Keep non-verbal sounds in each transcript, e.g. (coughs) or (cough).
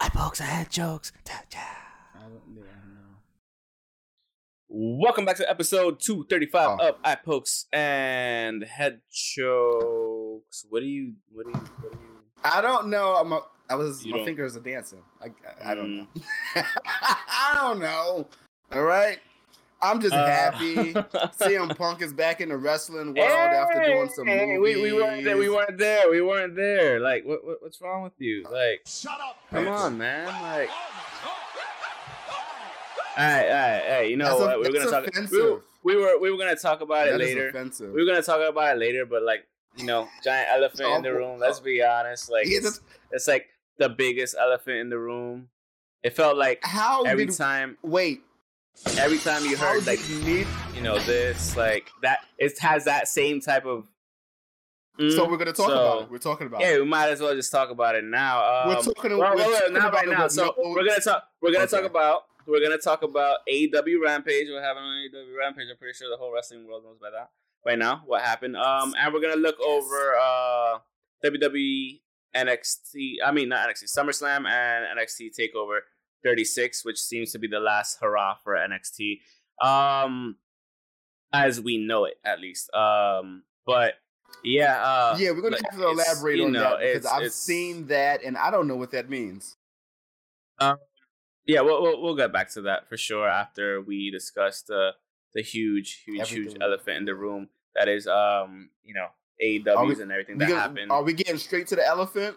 I pokes, I had jokes. Welcome back to episode 235 Oh. of Eye Pokes and Head Chokes. What do you, what do you, what do you? I don't know. I'm a, I was You my don't- fingers are dancing. I, I, I don't Mm. know. (laughs) I don't know. All right. I'm just Uh, happy. (laughs) CM Punk is back in the wrestling world after doing some Hey, movies. we, we weren't there. We weren't there. We weren't there. Like, what, what what's wrong with you? Like, Shut up. come Vince. on, man. Like, all right, all right, hey, you know That's what? a- we were gonna talk. We were, we were we were gonna talk about it later. offensive. We were gonna talk about it later, but like, you know, giant elephant in the room. Let's be honest. Like, Yeah, it's, it's like the biggest elephant in the room. It felt like How every did time, wait? every time you How heard like you need? you know this, like that, it has that same type of. So Mm, we're gonna talk so- about it. We're talking about Yeah, it. we might as well just talk about it now. Um, We're talking. well, we're well, talking not about right it now. So no- we're gonna talk. We're gonna talk about. We're gonna talk about AEW Rampage. We're having an AEW Rampage. I'm pretty sure the whole wrestling world knows about that right now. What happened? Um, and we're gonna look over uh WWE NXT. I mean, not NXT. SummerSlam and NXT Takeover 36, which seems to be the last hurrah for NXT. Um, as we know it, at least. Um, but yeah. Uh, yeah, we're gonna have to elaborate on know, that because it's- I've it's- seen that and I don't know what that means. Um, Yeah, we'll, we'll we'll get back to that for sure after we discuss the the huge, huge, huge elephant in the room that is um you know AEWs and everything that happened. are we getting straight to the elephant?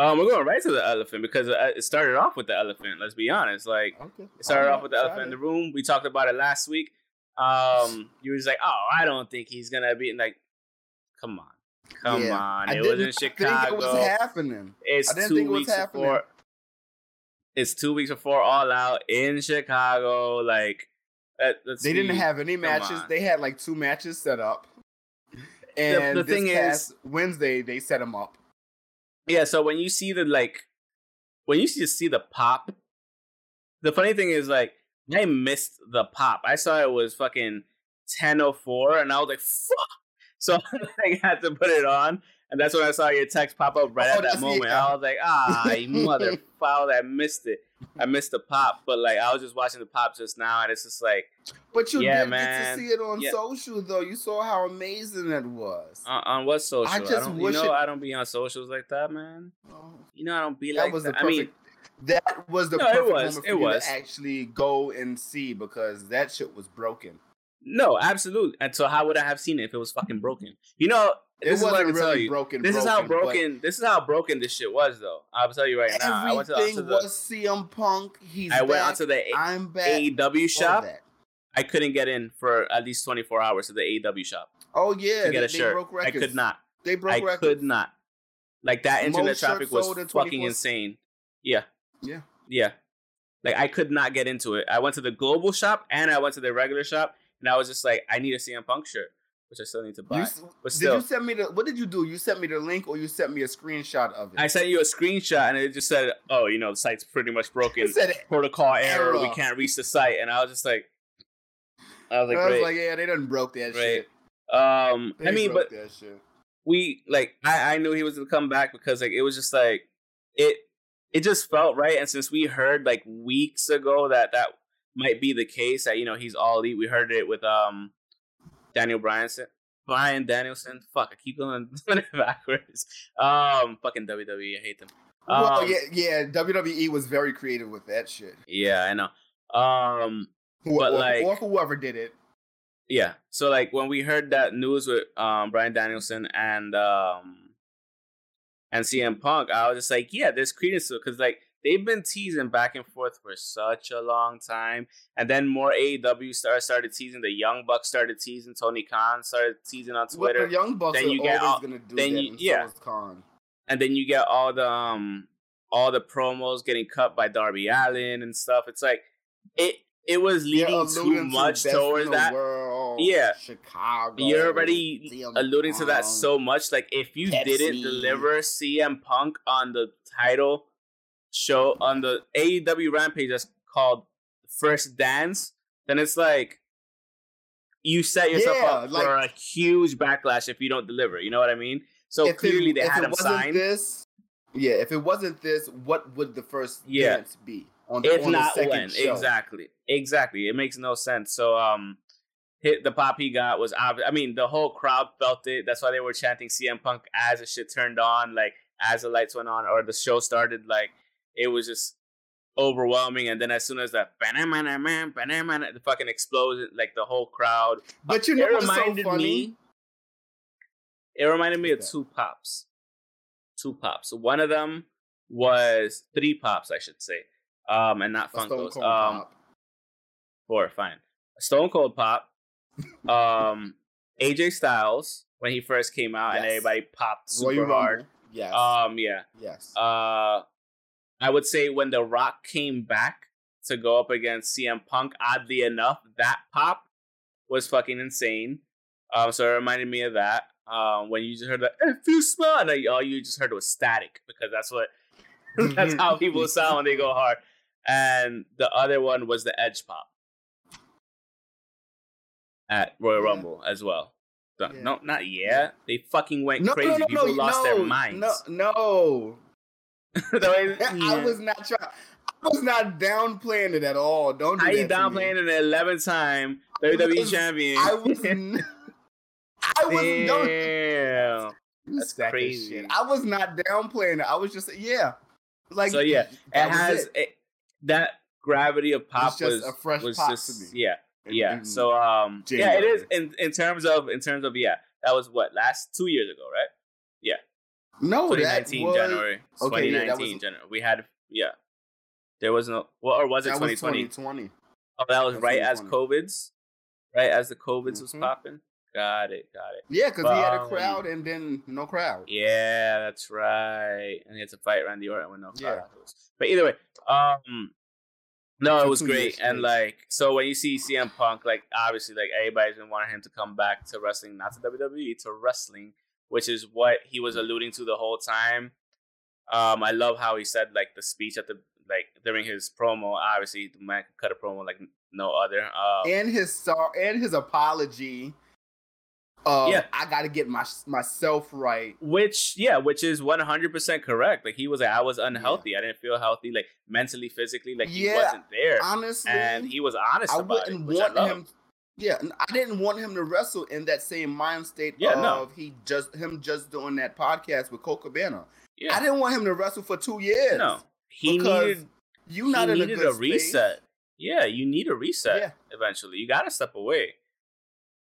Um, we're going right to the elephant because uh, it started off with the elephant. Let's be honest, like Okay. it started off with the elephant in the room. We talked about it last week. Um, you was like, oh, I don't think he's gonna be like, come on, come Yeah, on, it was in Chicago. think it was happening. It's I didn't two think it was weeks happening. before. It's two weeks before All Out in Chicago. Like, let's They didn't have any come matches. on. They had like two matches set up. And the this thing is- Wednesday they set them up. Yeah. So when you see the like, when you see see the pop, the funny thing is like I missed the pop. I saw it was fucking ten oh four, and I was like, fuck. (laughs) So (laughs) I had to put it on. And that's when I saw your text pop up right Oh, at that moment. yeah. (laughs) I was like, ah, you mother foul, I missed it. I missed the pop, but like I was just watching the pop just now, and it's just like, But you Yeah, did man. get to see it on Yeah. social though. You saw how amazing that was. on, on what social? I, just don't, you know, it- I don't be on socials like that, man. Oh, You know, I don't be that like was the that. perfect. I mean, that was the No, it perfect was, moment it for you was. to actually go and see because that shit was broken. no, absolutely. And so, how would I have seen it if it was fucking broken? You know, this is what I wasn't can tell really you. broken. This is how broken. This is how broken this shit was, though. I'll tell you right now. I went to, onto the. was CM Punk. He's I went back. onto the I'm back. AEW shop. that. I couldn't get in for at least twenty four hours to the AEW shop Oh yeah, to get they, a shirt. broke I could not. They broke I records. could not. Like that internet Most traffic was in fucking insane. Yeah. Yeah. Yeah. Like I could not get into it. I went to the global shop and I went to the regular shop and I was just like, I need a CM Punk shirt, which I still need to buy. You, but did you send me the? What did you do? You sent me the link, or you sent me a screenshot of it? I sent you a screenshot and it just said, "Oh, you know, the site's pretty much broken. It said Protocol error. We can't reach the site." And I was just like, I was like, I was like, yeah, they done broke that shit. um, They I mean, but broke that shit. we like I, I knew he was gonna come back because like it was just like it it just felt right and since we heard like weeks ago that that might be the case that you know he's all elite we heard it with um Daniel Bryanson Bryan Danielson fuck I keep going (laughs) backwards um fucking WWE I hate them well, um, yeah, yeah. WWE was very creative with that shit. yeah I know um Who- But, or, like- or whoever did it. Yeah. So like when we heard that news with um Bryan Danielson and um and CM Punk, I was just like, yeah, there's credence to it because like they've been teasing back and forth for such a long time, and then more AEW stars started teasing. The Young Bucks started teasing. Tony Khan started teasing on Twitter, the Young Bucks then are you get always all- gonna do then you- yeah. Khan. and then you get all the um all the promos getting cut by Darby Allin and stuff. It's like it it was leading too to much best towards that. World, Yeah. Chicago. You're already CM alluding to that so much. Like if you didn't deliver CM Punk on the title show on the AEW Rampage that's called First Dance, then it's like you set yourself Yeah, up like- for a huge backlash if you don't deliver. You know what I mean? So If it- clearly they if had it him wasn't signed. This, yeah, if it wasn't this, what would the first Yeah. dance be? On, if on not the second when show? exactly exactly it makes no sense so um hit the pop he got was obvious i mean the whole crowd felt it that's why they were chanting cm punk as the shit turned on like as the lights went on or the show started like it was just overwhelming and then as soon as that the fucking explosion like the whole crowd But you know it what's so reminded me it reminded me of two pops two pops one of them was three pops i should say um and not funkos Cold um Pop. Four, fine. Stone Cold Pop. Um, AJ Styles when he first came out and everybody popped super Royal hard. Rumble. Yes. Um, yeah. yes. Uh, I would say when The Rock came back to go up against CM Punk, oddly enough, that pop was fucking insane. Um, so it reminded me of that. Um, when you just heard the "if you smell," and all you just heard was static because that's what (laughs) that's how (laughs) people sound when they go hard. And the other one was the Edge pop at Royal Yeah. Rumble as well. Yeah. No, not yeah. They fucking went no, crazy. no, no, people lost their minds. No, no. (laughs) (laughs) I Yeah. was not trying. I was not downplaying it at all. Don't do How that you to me. downplaying an 11th time WWE was- champion? (laughs) I was. n- I was Damn. you That's crazy. shit. I was not downplaying it. I was just yeah. Like So, yeah, It has it. it- that gravity of pop just was a fresh was pop just to me. yeah yeah. in So um yeah, it is in in terms of in terms of yeah. That was what last two years ago, right? No, that 2019 was January. okay, yeah, that 2019 was- January. We had yeah. There was no well, or was it 2020? 2020. Oh, that was right as COVID's, right as the COVID's was Mhm. popping. Got it, got it. Yeah, because he had a crowd and then no crowd. Yeah, that's right. And he had to fight Randy Orton with no crowd Yeah. But either way, um, no, it was great. And like, so when you see CM Punk, like, obviously, like everybody's been wanting him to come back to wrestling, not to WWE, to wrestling, which is what he was alluding to the whole time. Um, I love how he said like the speech at the like during his promo. Obviously, the man cut a promo like no other. Um, and his star and his apology. Uh, Yeah. I got to get my myself right. Which, yeah, which is one hundred percent correct. Like he was, like, I was unhealthy. I didn't feel healthy, like mentally, physically. Like he Yeah, wasn't there, Honestly, and he was honest I about wouldn't Which I want him. Yeah, I didn't want him to wrestle in that same mind state Yeah, of no. he just him just doing that podcast with Colt Cabana. Yeah, I didn't want him to wrestle for two years. no, he needed you not in needed a, good a reset. Space. Yeah, you need a reset Yeah. eventually. You got to step away.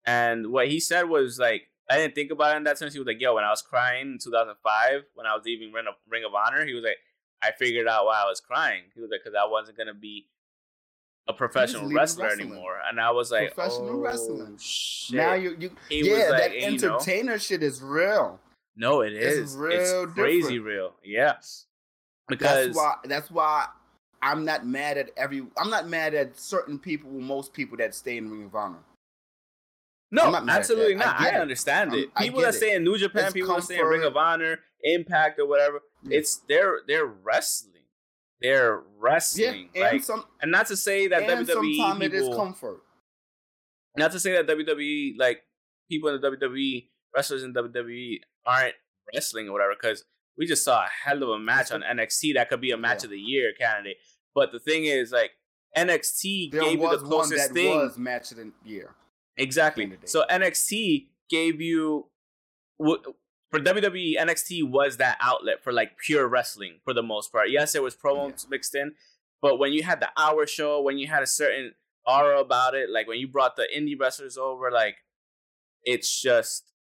And what he said was like, I didn't think about it in that sense. He was like, "Yo, when I was crying in 2005, when I was leaving Ring of, Ring of Honor, he was like, I figured out why I was crying. He was like, because I wasn't gonna be a professional wrestler wrestling. anymore, and I was like, Professional oh, wrestling. Shit. Now you you was yeah like, that you know. entertainer shit is real. No, it It's is. It's, real crazy real. Yeah. Because that's why that's why I'm not mad at every I'm not mad at certain people, most people that stay in Ring of Honor. no, not absolutely. I not. I, it. understand I'm- it. I People that it. stay in New Japan, It's people that stay in Ring of Honor, Impact, or whatever. Yeah. It's they're they're wrestling. They're Yeah, wrestling. and like, some and not to say that and WWE sometimes it is comfort. not to say that WWE like people in the WWE wrestlers in WWE aren't wrestling or whatever because we just saw a hell of a match on (laughs) NXT that could be a match Yeah. of the year candidate. But the thing is, like NXT There gave you the closest thing was match of the year. exactly. candidate. So NXT gave you for WWE NXT was that outlet for like pure wrestling for the most part. Yes, there was promos mixed in, but when you had the hour show, when you had a certain aura about it, like when you brought the indie wrestlers over, like it's just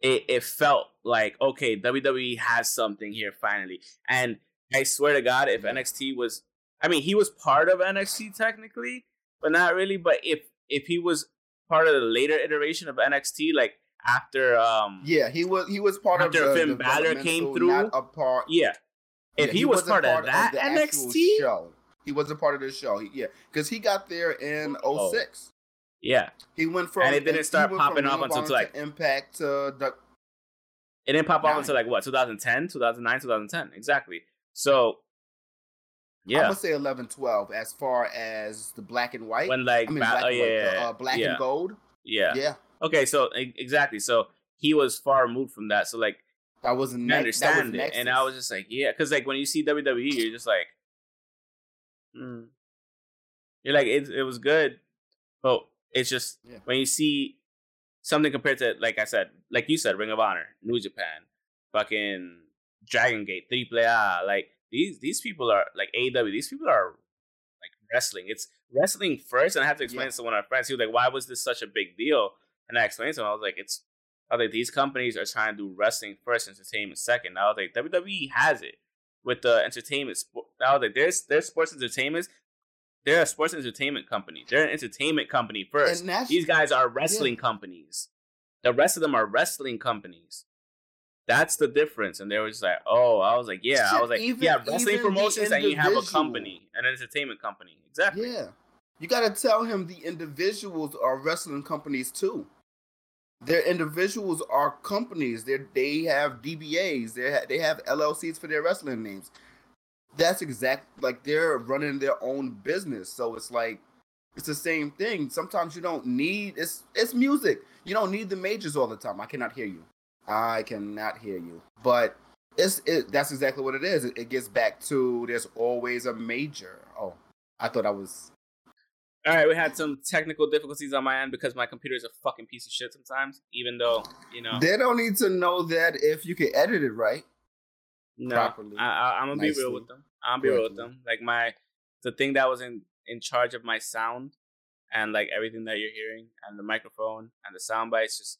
it, it felt like okay, WWE has something here finally. And I swear to God, if Yeah. NXT was, I mean, he was part of NXT technically, but not really. But if if he was part of the later iteration of NXT, like after um Yeah, he was he was part After of the Finn Balor came through, not a part. yeah, if yeah, he, was wasn't part, of that actual NXT, show. He wasn't part of the show. He, yeah, because he got there in Oh. 06. Yeah, He went from And it didn't start popping off until, Honor like- to Impact to the it didn't pop off until like what 2010, 2009, 2010 exactly. So yeah I'm gonna say 11, 12 as far as the black and white. when like I mean, ba- black oh yeah, white, the, yeah, uh, black yeah, and gold. yeah. Yeah, Okay, so exactly. So he was far removed from that. So like that wasn't ne- that was it, and I was just like, yeah, because like when you see WWE, you're just like, hmm. you're like it. It was good, but it's just Yeah. when you see something compared to like I said, like you said, Ring of Honor, New Japan, fucking Dragon Gate, Triple A, like these these people are like AW. These people are like wrestling. It's wrestling first, and I have to explain Yeah. this to one of my friends. He was like, "Why was this such a big deal?" And I explained to him, I was like, "It's I was like these companies are trying to do wrestling first, entertainment second. I was like, WWE has it with the entertainment. Was like, there's there's sports entertainment. They're a sports entertainment company. They're an entertainment company first. These guys are wrestling companies. The rest of them are wrestling companies. That's the difference. And they were just like, oh, I was like, yeah. I was like, even- yeah, wrestling promotions, and you have a company, an entertainment company. Exactly. Yeah. You got to tell him the individuals are wrestling companies too. Their individuals are companies. They they have DBAs. They they have LLCs for their wrestling names. That's exact like they're running their own business. So it's like it's the same thing. Sometimes you don't need it's it's music. You don't need the majors all the time. I cannot hear you. I cannot hear you. But it's it, that's exactly what it is. It, it gets back to there's always a major. Oh, I thought I was All right, we had some technical difficulties on my end because my computer is a fucking piece of shit sometimes. Even though you know, They don't need to know that if you can edit it right. no, properly, I, I, I'm gonna be real with them. I'm gonna be real with them. Like my, the thing that was in in charge of my sound and like everything that you're hearing and the microphone and the sound bites, just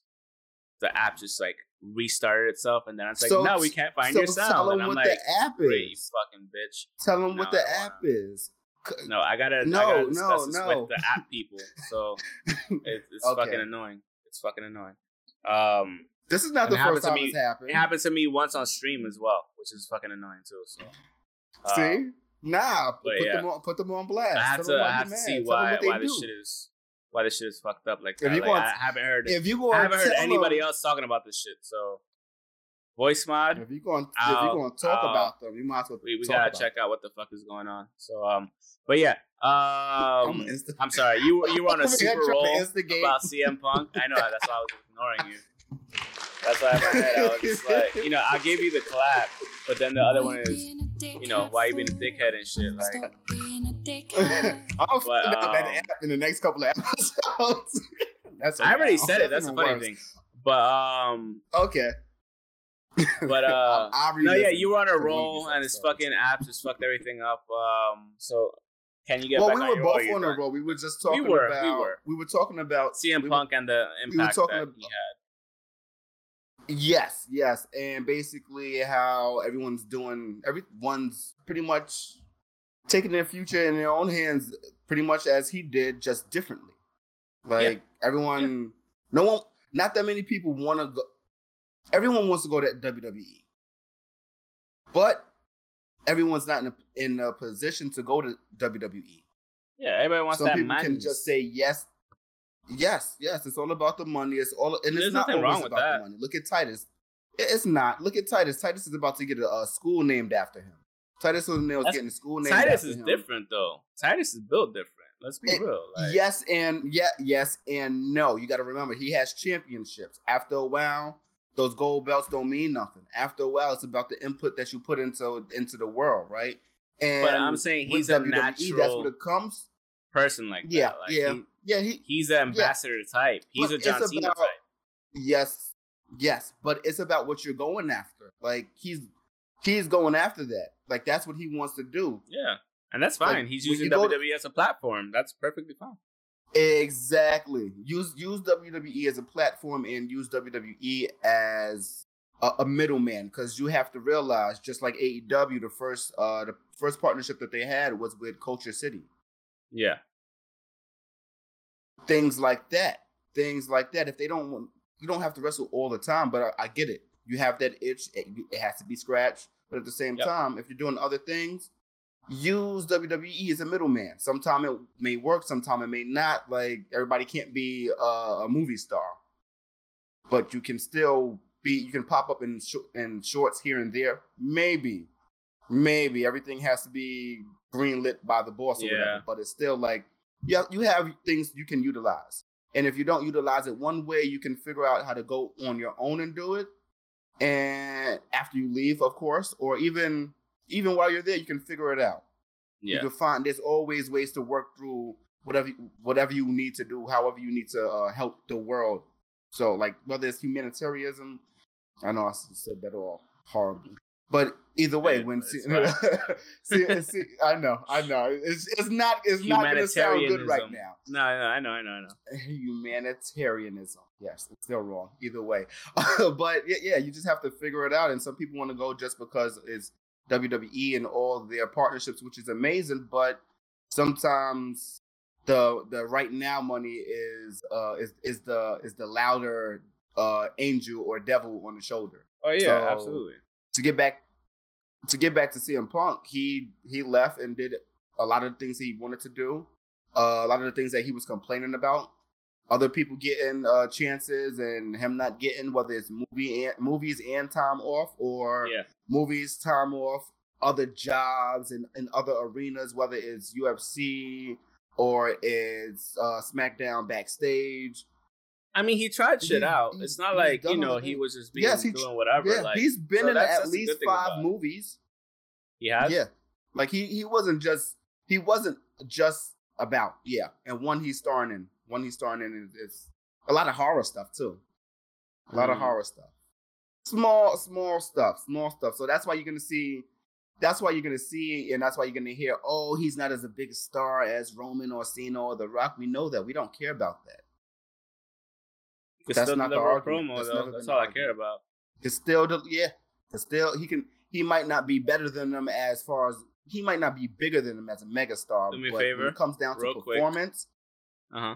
the app just like restarted itself, and then it's like, So- no, we can't find so your tell sound, them and I'm what like, the app "Great, you is. fucking bitch. Tell them No, what the app wanna. is. No, I gotta, No, I gotta no, this no. with the app people. So (laughs) it's, it's Okay. fucking annoying. It's fucking annoying. Um, This is not the first time me- it's happened. it happened to me once on stream as well, which is fucking annoying too. So, uh, See? Nah, put yeah. them on put them on blast. I have Tell to, I have to see Tell why why this shit is why this shit is fucked up like If that. you Like, want- I haven't heard, If you go I haven't heard anybody them, else talking about this shit. So, voice mod, If you're going, if you're going to talk I'll- about them, you might as well we, we talk gotta about check them. out what the fuck is going on. So, um, but yeah, I'm um, insta- I'm sorry, you (laughs) you were on a Over here super trying to roll about CM Punk. I know that's why I was ignoring you. That's why in my head I was just (laughs) like, you know, I gave you the clap, but then the other one is, you know, why you being a dickhead and shit. Like, (laughs) I'll But, find out that um, app in the next couple of episodes. That's I already okay. said it. That's the funny worse. thing. But um, Okay. (laughs) but uh, no, yeah, you were on a to one of roll, and this fucking app just fucked everything up. Um, so can you get well, we were both on a roll. We were just talking were, we about. were. talking about CM we were- Punk and the impact talking that about- he had. Yes, yes, and basically how everyone's doing. Everyone's pretty much taking their future in their own hands, pretty much as he did, just differently. Like everyone, no one, not that many people want to go. Everyone wants to go to WWE, but everyone's not in a, in a position to go to WWE. Yeah, everybody wants Some that people man. can just say yes, yes, yes. It's all about the money. It's all, and There's it's not nothing always wrong with about that. the money. Look at Titus. It's not. Look at Titus. Titus is about to get a, a school named after him. Titus O'Neil's That's- getting a school named after him. Titus is him. different though. Titus is built different. Let's be It- real. Like, yes and yeah, yes and no. You got to remember he has championships. After a while, those gold belts don't mean nothing. After a while, it's about the input that you put into into the world, right? And But I'm saying he's a WWE, That's what it comes. person like Yeah, that. Like, yeah, he- yeah. He he's an ambassador type. He's But a John Cena about- type. Yes, yes, but it's about what you're going after. Like he's he's going after that. Like that's what he wants to do. Yeah, and that's Like, fine. He's using go to- WWE as a platform. That's perfectly fine. Exactly. Use use WWE as a platform and use WWE as a, a middleman because you have to realize, just like AEW, the first uh the first partnership that they had was with KultureCity. Yeah, Things like that. Things like that. If they don't want, you don't have to wrestle all the time, but I, I get it. You have that itch. It, it has to be scratched. But at the same Yep. time, if you're doing other things, use WWE as a middleman. Sometimes it may work, sometimes it may not. Like everybody can't be uh, a movie star, but you can still be. You can pop up in sh- in shorts here and there. Maybe, maybe everything has to be greenlit by the boss or Yeah. whatever. But it's still like yeah, you have things you can utilize. And if you don't utilize it one way, you can figure out how to go on your own and do it. And after you leave, of course, or even even while you're there, you can figure it out. You can find there's always ways to work through whatever whatever you need to do, however you need to uh, help the world. So like whether it's humanitarianism, I know I said that all horribly, but either way, when (laughs) see, see, see, I know, I know, it's it's not it's not gonna sound good right now. No, no, I know, I know, I know. (laughs) Humanitarianism, yes, it's still wrong either way, (laughs) but yeah, yeah, you just have to figure it out. And some people want to go just because it's WWE and all their partnerships, which is amazing, but sometimes the the right now money is uh is is the is the louder uh angel or devil on the shoulder. Oh yeah, So- absolutely. To get back to get back to CM Punk, he he left and did a lot of the things he wanted to do, uh, a lot of the things that he was complaining about. Other people getting uh, chances and him not getting, whether it's movie and, movies and time off or Yeah. movies, time off, other jobs and in other arenas, whether it's UFC or it's uh, SmackDown backstage. I mean, he tried shit He's- out. It's not like you know he was just being Yes, he doing whatever. yeah, like he's been so in at that's the good least five movies. he has. Yeah, like he he wasn't just he wasn't just about yeah, and one he's starring in, one he's starring in is, a lot of horror stuff too, a lot of Mhm. horror stuff, small small stuff, small stuff. So that's why you're gonna see. That's why you're gonna see, and that's why you're gonna hear. Oh, he's not as a big star as Roman or Cena or The Rock. We know that. We don't care about that. Can That's still not the argument. promo That's though. never all I care about. It's still the yeah. It's still he can he might not be better than them as far as he might not be bigger than them as a megastar. Do me a but favor, when it comes down to real quick. performance, Uh huh.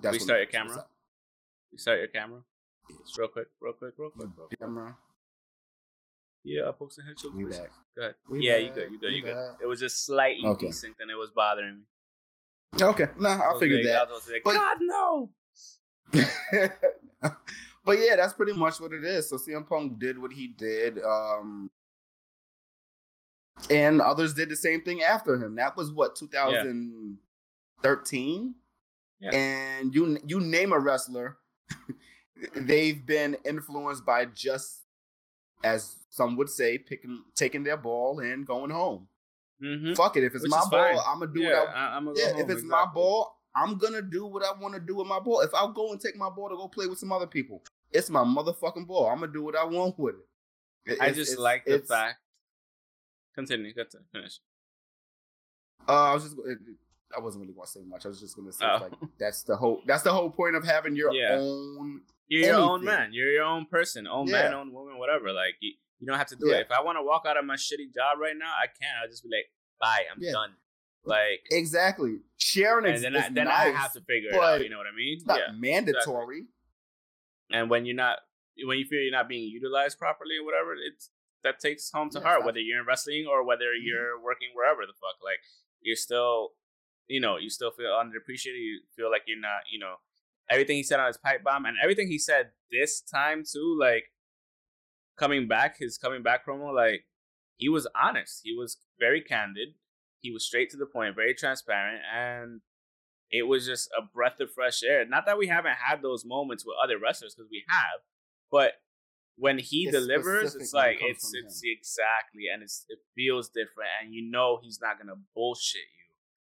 That's Restart your camera. You start your camera. Real quick, real quick, real quick, real quick. Camera. Yeah, I'll post a headshot. We back. Go ahead. We yeah, you back. good, you good, We you good. back. It was just slightly Okay. desynced and it was bothering me. Okay, nah, I was figured like- that. I like, But- God no. (laughs) but yeah, that's pretty much what it is. So CM Punk did what he did, um, and others did the same thing after him. That was what 2013, Yeah. and you you name a wrestler, (laughs) they've been influenced by just as some would say, picking taking their ball and going home. Mm-hmm. Fuck it, if it's Which my ball. I'm gonna do yeah, what I am gonna yeah, go if home, it's my ball, I'm gonna do what I want to do with my ball. If I go and take my ball to go play with some other people, it's my motherfucking ball. I'm gonna do what I want with it. It- I just like the fact. Continue. Continue. Finish. Uh, I was just. It- I wasn't really going to say much. I was just going to say Oh. like that's the whole. That's the whole point of having your Yeah. own. You're your own man. You're your own person. Own Yeah. man, own woman, whatever. Like you, you don't have to do Yeah. it. If I want to walk out of my shitty job right now, I can. I'll just be like, bye. I'm done. Like, Exactly. Sharing and is, then is I, then nice, I have to figure it out. You know what I mean? It's not yeah. mandatory. And when you're not, when you feel you're not being utilized properly or whatever, it's that takes home to heart. Whether you're in wrestling or whether Mhm. you're working wherever the fuck, like you're still, you know, you still feel underappreciated. You feel like you're not, you know, everything he said on his pipe bomb and everything he said this time too, like coming back, his coming back promo, like he was honest. He was very candid. He was straight to the point, very transparent, and it was just a breath of fresh air. Not that we haven't had those moments with other wrestlers, because we have, but when he It's delivers, it's it like it's it's exactly, and it's it feels different, and you know he's not gonna bullshit you,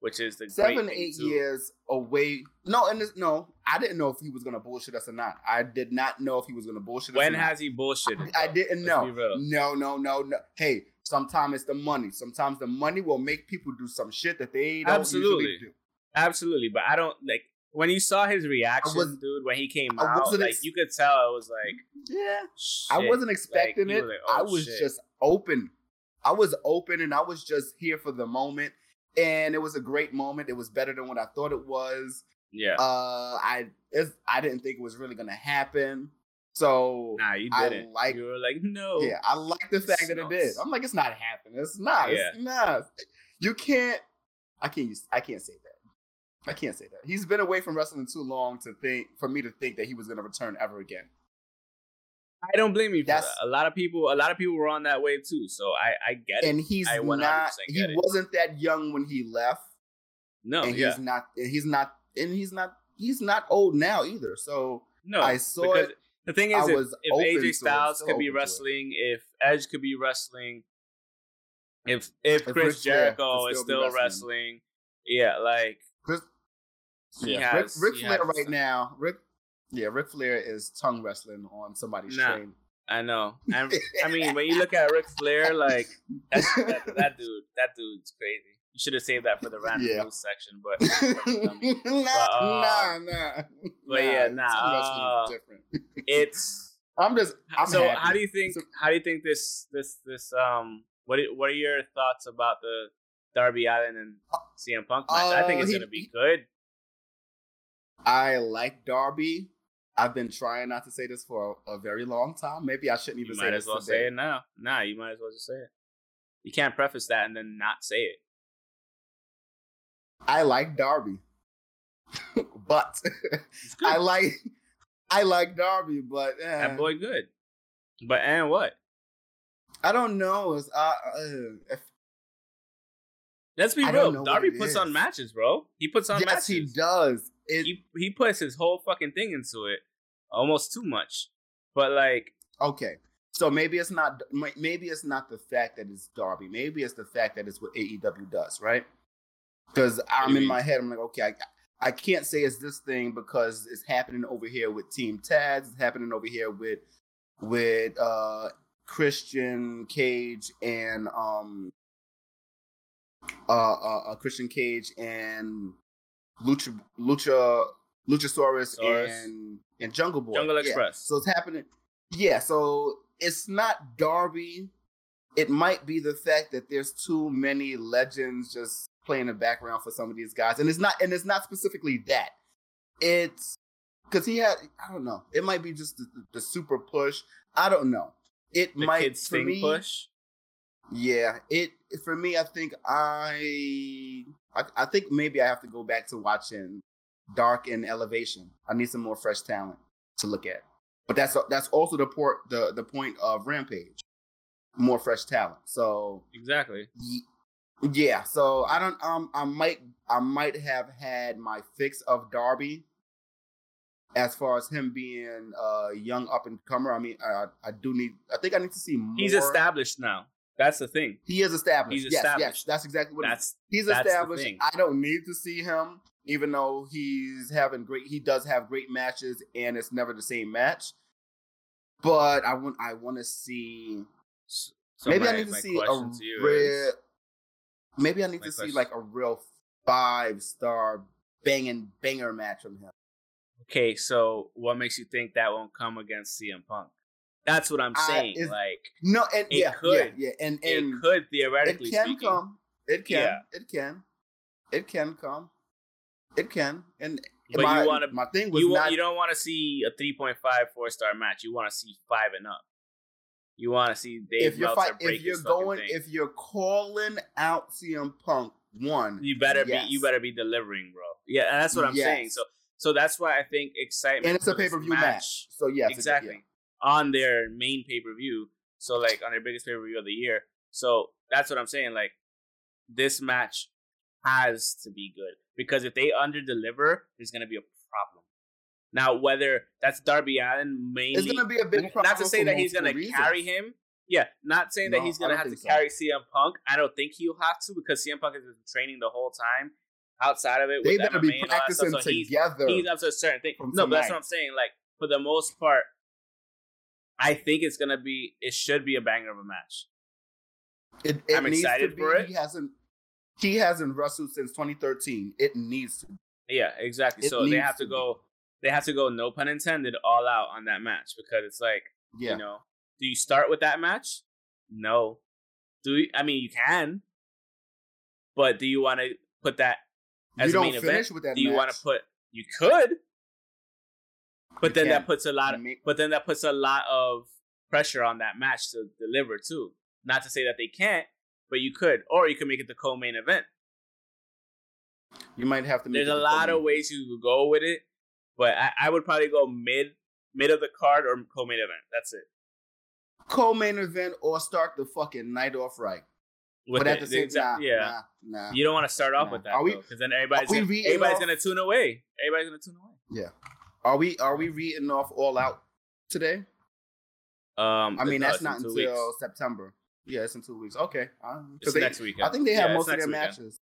which is the Seven, eight too. years away. No, and no, I didn't know if he was gonna bullshit us or not. I did not know if he was gonna bullshit us. When or not. has he bullshitted? I though? didn't know. No, no, no, no. Hey, sometimes it's the money. Sometimes the money will make people do some shit that they don't Absolutely. do. Absolutely, but I don't like when you saw his reaction, was- dude. When he came I out, like ex- you could tell, I was like Yeah. shit. I wasn't expecting you it. were like, oh, I oh, was shit. just open. I was open and I was just here for the moment. And it was a great moment. It was better than what I thought it was. yeah. Uh I I didn't think it was really gonna happen. So nah, you I didn't. like- you were like, no. yeah, I like the fact that it did. I'm like, it's not happening. It's not. It's not. you can't. I can't use. I can't say that. I can't say that. He's been away from wrestling too long to think for me to think that he was going to return ever again. I don't blame you for That's- that. A lot of people, a lot of people were on that wave too. So I, I get it. And he's I not. He it. wasn't that young when he left, No, and yeah, he's not. And he's not. And he's not. He's not old now either. So no. I saw it. The thing I is, if, was if open AJ Styles still could be open to it. wrestling, if Edge could be wrestling, if if If Chris Ric Flair Jericho could is still still wrestling. wrestling. yeah, like Chris, he yeah, has, Ric, Ric he Flair has right now. Rick, yeah, Ric Flair is tongue wrestling on somebody's Nah. train. I know. And (laughs) I mean, when you look at Ric Flair, like that, that (laughs) dude, that dude's crazy. You should have saved that for the random Yeah. news section, but (laughs) nah, But, uh, nah, nah. but yeah, nah, uh, different. it's I'm just. I'm so. happy. How do you think? So- how do you think this this this um? What what are your thoughts about the Darby Allin and CM Punk match? I think Uh, it's he- gonna be good. I like Darby. I've been trying not to say this for a, a very long time. Maybe I shouldn't You even say might as well today. say it now. Nah, you might as well just say it. You can't preface that and then not say it. I like Darby, (laughs) but (laughs) I like I like Darby, but eh, that boy good. But and what? I don't know. It's, uh, uh, if, Let's be I real. Darby puts on matches, bro. He puts on yes, matches. he does. It, He he puts his whole fucking thing into it, almost too much. But like, okay, so maybe it's not. Maybe it's not the fact that it's Darby. Maybe it's the fact that it's what AEW does, right? Because I'm in mean? my head. I'm like, okay, I, I can't say it's this thing because it's happening over here with Team Taz. It's happening over here with with uh Christian Cage and um uh, uh, uh Christian Cage and Lucha Lucha Luchasaurus Saurus. and and Jungle Boy. Jungle Yeah. Express. So it's happening. Yeah, so it's not Darby. It might be the fact that there's too many legends just playing the background for some of these guys, and it's not. And it's not specifically that. It's because he had. I don't know. It might be just the, the super push. I don't know. It the might for me. push. Yeah, it for me. I think I, I, I think maybe I have to go back to watching Dark and Elevation. I need some more fresh talent to look at. But that's that's also the port the the point of Rampage, more fresh talent. So Exactly. ye- yeah, so I don't um I might I might have had my fix of Darby. As far as him being a young up and comer, I mean, I, I do need. I think I need to see more. He's established now. That's the thing. He is established. He's yes, yes, that's exactly what. That's He's that's established. I don't need to see him, even though he's having great. He does have great matches, and it's never the same match. But I want. I want to see. so maybe my, I need to see a to real. is- Maybe I need to see like a real five star banging banger match from him. Okay, so what makes you think that won't come against CM Punk? That's what I'm saying. it's- like No, and It yeah, could. yeah, yeah, and it and could it can speaking. come. It can. Yeah. It can. It can come. It can. And But my, you want to my thing was you, not you don't want to see a 3.5 four star match. You want to see five and up. You want to see Dave if you're Meltzer fight, break if you're going thing. if you're calling out CM Punk one, you better yes. be you better be delivering, bro. Yeah, and that's what I'm Yes. saying. So so that's why I think excitement and it's a pay per view match. So yes, it- exactly on their main pay per view. So like on their biggest pay per view of the year. So that's what I'm saying. Like this match has to be good because if they under deliver, there's gonna be a problem. Now whether that's Darby Allin mainly, It's gonna be a big problem. (laughs) not to say that he's gonna reasons. carry him. Yeah, not saying that he's gonna have to so. carry CM Punk. I don't think he'll have to because CM Punk has been training the whole time outside of it. They with better MMA be practicing So together. he's up to a certain thing. No, but that's what I'm saying. Like for the most part, I think it's gonna be. It should be a banger of a match. It, it I'm excited for it. He hasn't. He hasn't wrestled since 2013. It needs to. Yeah, exactly. It so they have to to go. They have to go. No pun intended. All out on that match because it's like Yeah. you know. Do you start with that match? No. Do you, I mean you can, but do you want to put that as you a main finish event? with that. do you want to put? You could, but You then that puts a lot. Of, make- but then that puts a lot of pressure on that match to deliver too. Not to say that they can't, but you could, or you could make it the co-main event. You might have to. Make There's it a lot of co-main. ways you could go with it, but I, I would probably go mid mid of the card or co-main event. That's it. co-main event or start the fucking night off right. With but at the same Exact- time, yeah. nah, nah. You don't want to start off Nah. with that because then everybody's gonna, everybody's gonna tune away. Everybody's gonna tune away. Yeah. Are we are we reading off all out today? Um, I mean, no, that's not until weeks. September. Yeah, it's in two weeks. Okay. 'cause It's they- next weekend. I think they have Yeah, most of their weekend. matches.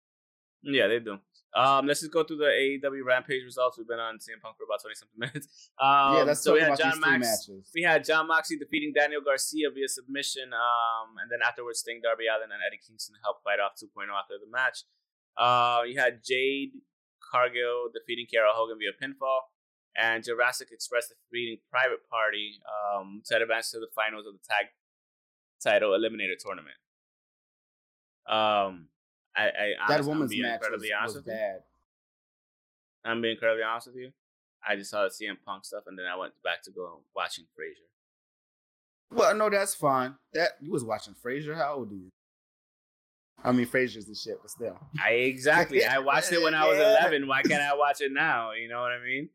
Yeah, they do. Um, let's just go through the AEW Rampage results. We've been on CM Punk for about twenty something (laughs) minutes. Um, yeah, let's so we had John Max. We had John Moxley defeating Daniel Garcia via submission, um, and then afterwards Sting, Darby Allin, and Eddie Kingston helped fight off 2.0 after the match. Uh, you had Jade Cargill defeating Carol Hogan via pinfall, and Jurassic Express the defeating Private Party um, to advance to the finals of the tag title eliminator tournament. Um, I, I That honest- woman's match was, incredibly honest was with you. bad. I'm being incredibly honest with you. I just saw the CM Punk stuff, and then I went back to go watching Frasier. Well, no, that's fine. That you was watching Frasier. How old are you? I mean, Frasier's the shit, but still. I exactly. I watched it when I was (laughs) Yeah. 11. Why can't I watch it now? You know what I mean?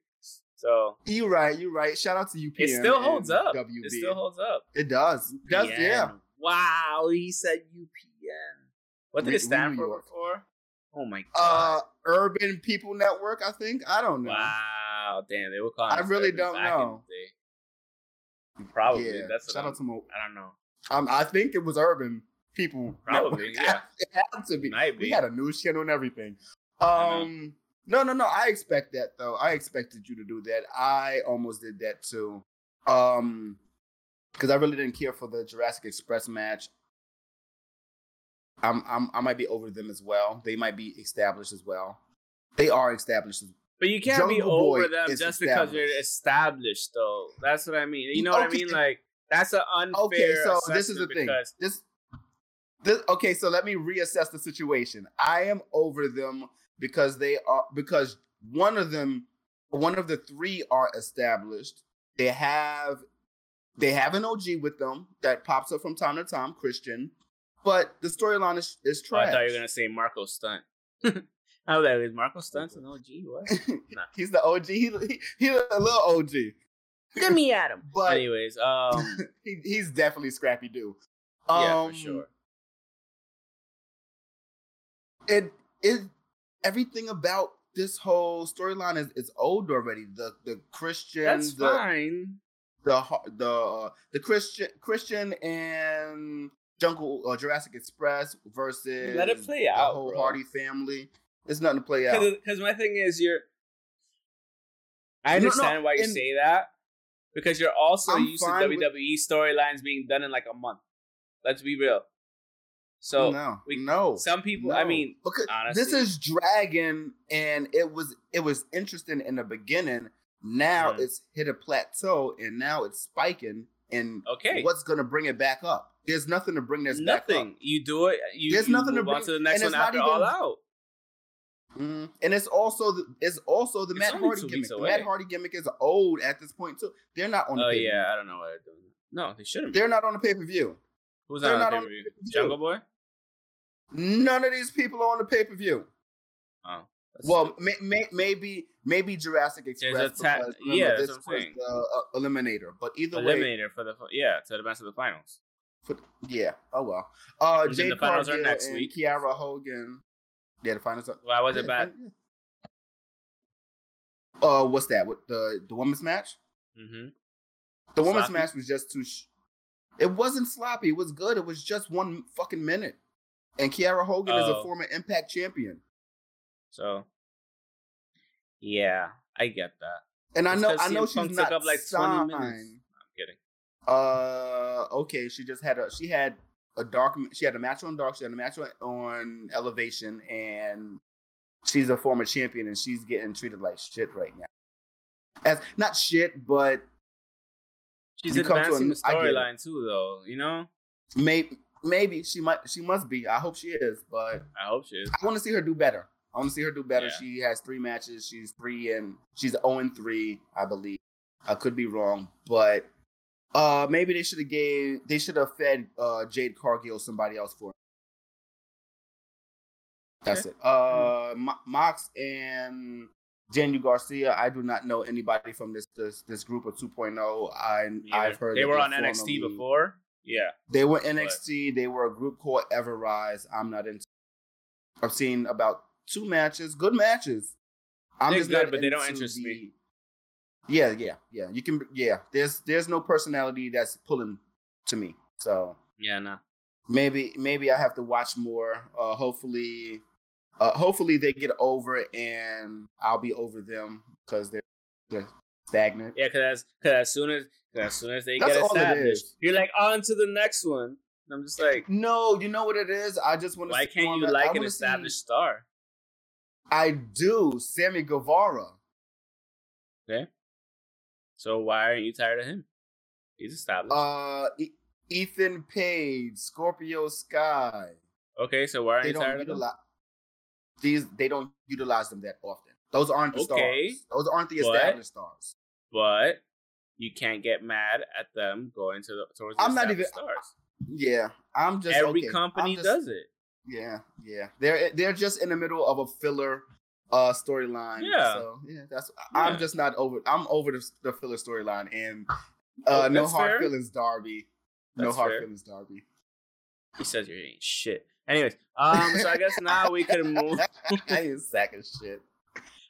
So You right. You right. Shout out to UPN. it still holds up. WB. It still holds up. It does. It does. Yeah. Wow, he said UPN. What did New- it stand New for before? Oh my god. Uh! Urban People Network. I think. I don't know. wow, damn, they were calling. I really urban don't back in know. the day. Probably. Yeah. That's what Shout I'm- out to Mo. I don't know. Um, I think it was Urban People. Probably, Network. (laughs) yeah. it had to be. Might We had a news channel and everything. I know. Um, no, no, no. I expect that though. I expected you to do that. I almost did that too. Um, because I really didn't care for the Jurassic Express match. I'm, I'm, I might be over them as well. They might be established as well. They are established. But you can't be over Boy them just because they're established, though. That's what I mean. You know what I mean? Like that's an unfair. Okay, so this is the thing. This, this, okay, so let me reassess the situation. I am over them because they are because one of them, one of the three are established. They have, they have an OG with them that pops up from time to time, Christian. But the storyline is is Oh, I thought you were gonna say Marco Stunt. (laughs) I was like, is Marco Stunt an OG? What? (laughs) Nah. He's the OG. He, he, he's a little OG. Get me at him. (laughs) But Anyways, um, he, he's definitely Scrappy Doo. yeah, Um, for sure. it it everything about this whole storyline is, is old already. The the Christian, That's the fine. the the uh, the Christian Christian and Jungle uh, Jurassic Express versus Let it play the out, whole bro. Hardy family. It's nothing to play out. Because my thing is, you're. I No, no, understand why you say that because you're also I'm used to WWE storylines being done in like a month. Let's be real. So no, we- no. some people, I mean, because this is Dragon, and it was it was interesting in the beginning. Now Mhm. it's hit a plateau, and now it's spiking. And Okay. what's gonna bring it back up? There's nothing to bring this back up. nothing. You do it. You, There's you nothing to bring- to the next one it's not after even- All Out. Mm, and it's also the, it's also the It's Matt Hardy gimmick. The. Matt Hardy gimmick is old at this point too. They're not on. The Oh pay-per-view. yeah, I don't know why they're doing. No, they shouldn't. they're not on the pay per view. Who's they're not on on the pay-per-view? pay-per-view. Jungle Boy. None of these people are on the pay per view. Oh, Well, may, may, maybe maybe Jurassic Express. ta- because, yeah, this was the uh, Eliminator. But either way, eliminator for the yeah to the advance to the finals. for- yeah. Oh well. Uh, then the finals are next week. Kiera Hogan. Yeah, the finals. Are, Why was it bad? Uh, what's that? What the the women's match? Mm-hmm. The women's match was just too. Sh- it wasn't sloppy. It was good. It was just one fucking minute. And Kiera Hogan is a Oh. former Impact champion. So, yeah, I get that. And I know, I know CM she's Punk not up like 20 signed. minutes. I'm kidding. Uh, okay. She just had a she had a dark. She had a match on dark. She had a match on, on Elevation, and she's a former champion, and she's getting treated like shit right now. As not shit, but She's You come to advancing the storyline too, though. You know, maybe maybe she might she must be. I hope she is, but I hope she is. I want to see her do better. I want to see her do better. Yeah. She has three matches. She's three and she's zero and three, I believe. I could be wrong, but uh, maybe they should have gave they should have fed uh Jade Cargill somebody else for. That's it. Uh, Mo- Mox and Daniel Garcia. I do not know anybody from this this, this group of 2.0. I Yeah. I've heard they were on NXT before. Yeah. They were NXT. They were a group called Everrise. I'm not into. I've seen about two matches, good matches. I'm They're just good, but they don't interest the- me. Yeah, yeah, yeah. You can, yeah. There's there's no personality that's pulling to me. So Yeah, no. maybe maybe I have to watch more. Uh, hopefully, uh, hopefully they get over it and I'll be over them because they're they're stagnant. Yeah, because cause as soon as as soon as they That's get established, you're like on to the next one. And I'm just like, No, you know what it is. I just want to. why can't you like an established star? I do, Sammy Guevara. Okay. So why aren't you tired of him? He's established. Uh, E- Ethan Page, Scorpio Sky. okay, so why aren't They you tired of him? These. They don't utilize them that often. Those aren't the Okay, stars. Those aren't the but- established stars. But you can't get mad at them going to the, towards the I'm not even- stars. Yeah, I'm just Every okay. company just- does it. Yeah, yeah. They're they're just in the middle of a filler uh storyline. Yeah. So yeah, that's Yeah. I'm just not over I'm over the, the filler storyline and Oh, uh no hard fair. feelings Darby. no hard fair. feelings Darby. He says you ain't shit. Anyways, um, so I guess now we can move. (laughs) I ain't sack of shit.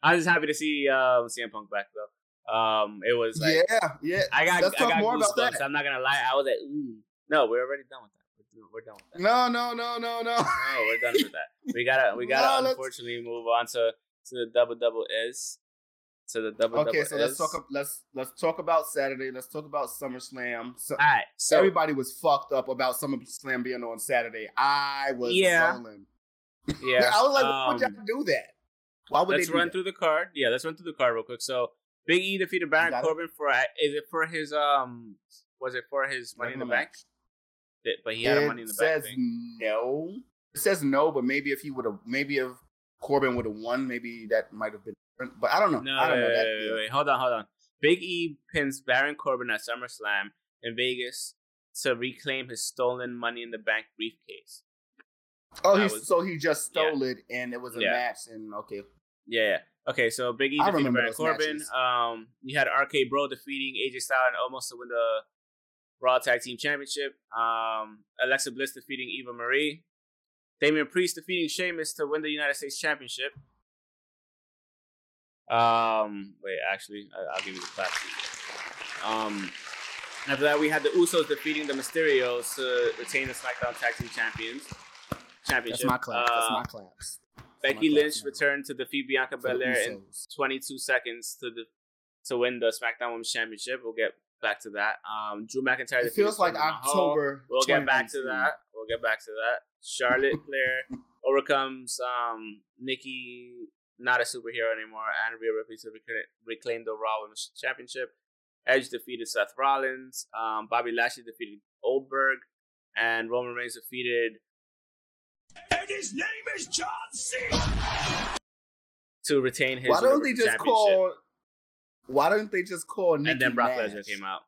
I was just happy to see um, CM Punk back though. Um, it was like yeah, yeah. I got Let's I got more about that. I'm not gonna lie. I was like, Ooh. no, we're already done with that. We're, done with that. No, no, no, no, no. No, we're done with that. We gotta we (laughs) gotta No, let's- unfortunately move on to to the double double is to the double Okay, so let's talk. Let's let's talk about Saturday. Let's talk about SummerSlam. So, All right, so everybody was fucked up about SummerSlam being on Saturday. I was Yeah. yeah, (laughs) I was like, why would um, y'all do that? Why would let's they do run that? through the card. Yeah, let's run through the card real quick. So Big E defeated Baron got it. Corbin for is it for his um was it for his Money in the Bank? But he had a Money in the says Bank thing. no. It says no, but maybe if he would have, maybe if Corbin would have won, maybe that might have been. But I don't know. No, I don't wait, know wait, that. wait, wait, hold on, hold on. Big E pins Baron Corbin at SummerSlam in Vegas to reclaim his stolen Money in the Bank briefcase. Oh, That he was- so he just yeah. stole it, and it was a Yeah. match, and okay. Yeah, yeah. Okay, so Big E defeated Baron Corbin. matches. Um, you had RK Bro defeating AJ Styles and Omos to win the Raw Tag Team Championship. Um, Alexa Bliss defeating Eva Marie. Damian Priest defeating Sheamus to win the United States Championship. Um, wait, actually, I, I'll give you the clap. Um, after that, we had the Usos defeating the Mysterios to retain the SmackDown Tag Team Champions Championship. That's my claps. That's Uh, my claps. Becky my Lynch returned to defeat Bianca Belair in 22 seconds to the to win the SmackDown Women's Championship. We'll get back to that. Um, Drew McIntyre. It feels like. October. We'll get back to that. We'll get back to that. Charlotte Flair (laughs) overcomes um Nikki, not a superhero anymore, and Rhea Ripley to reclaim, reclaim the Raw Women's Championship. Edge defeated Seth Rollins. Um, Bobby Lashley defeated Goldberg, and Roman Reigns defeated And his name is John C. to retain his Why don't they just call? Why don't they just call Nikki and then Brock Nash? Lesnar came out.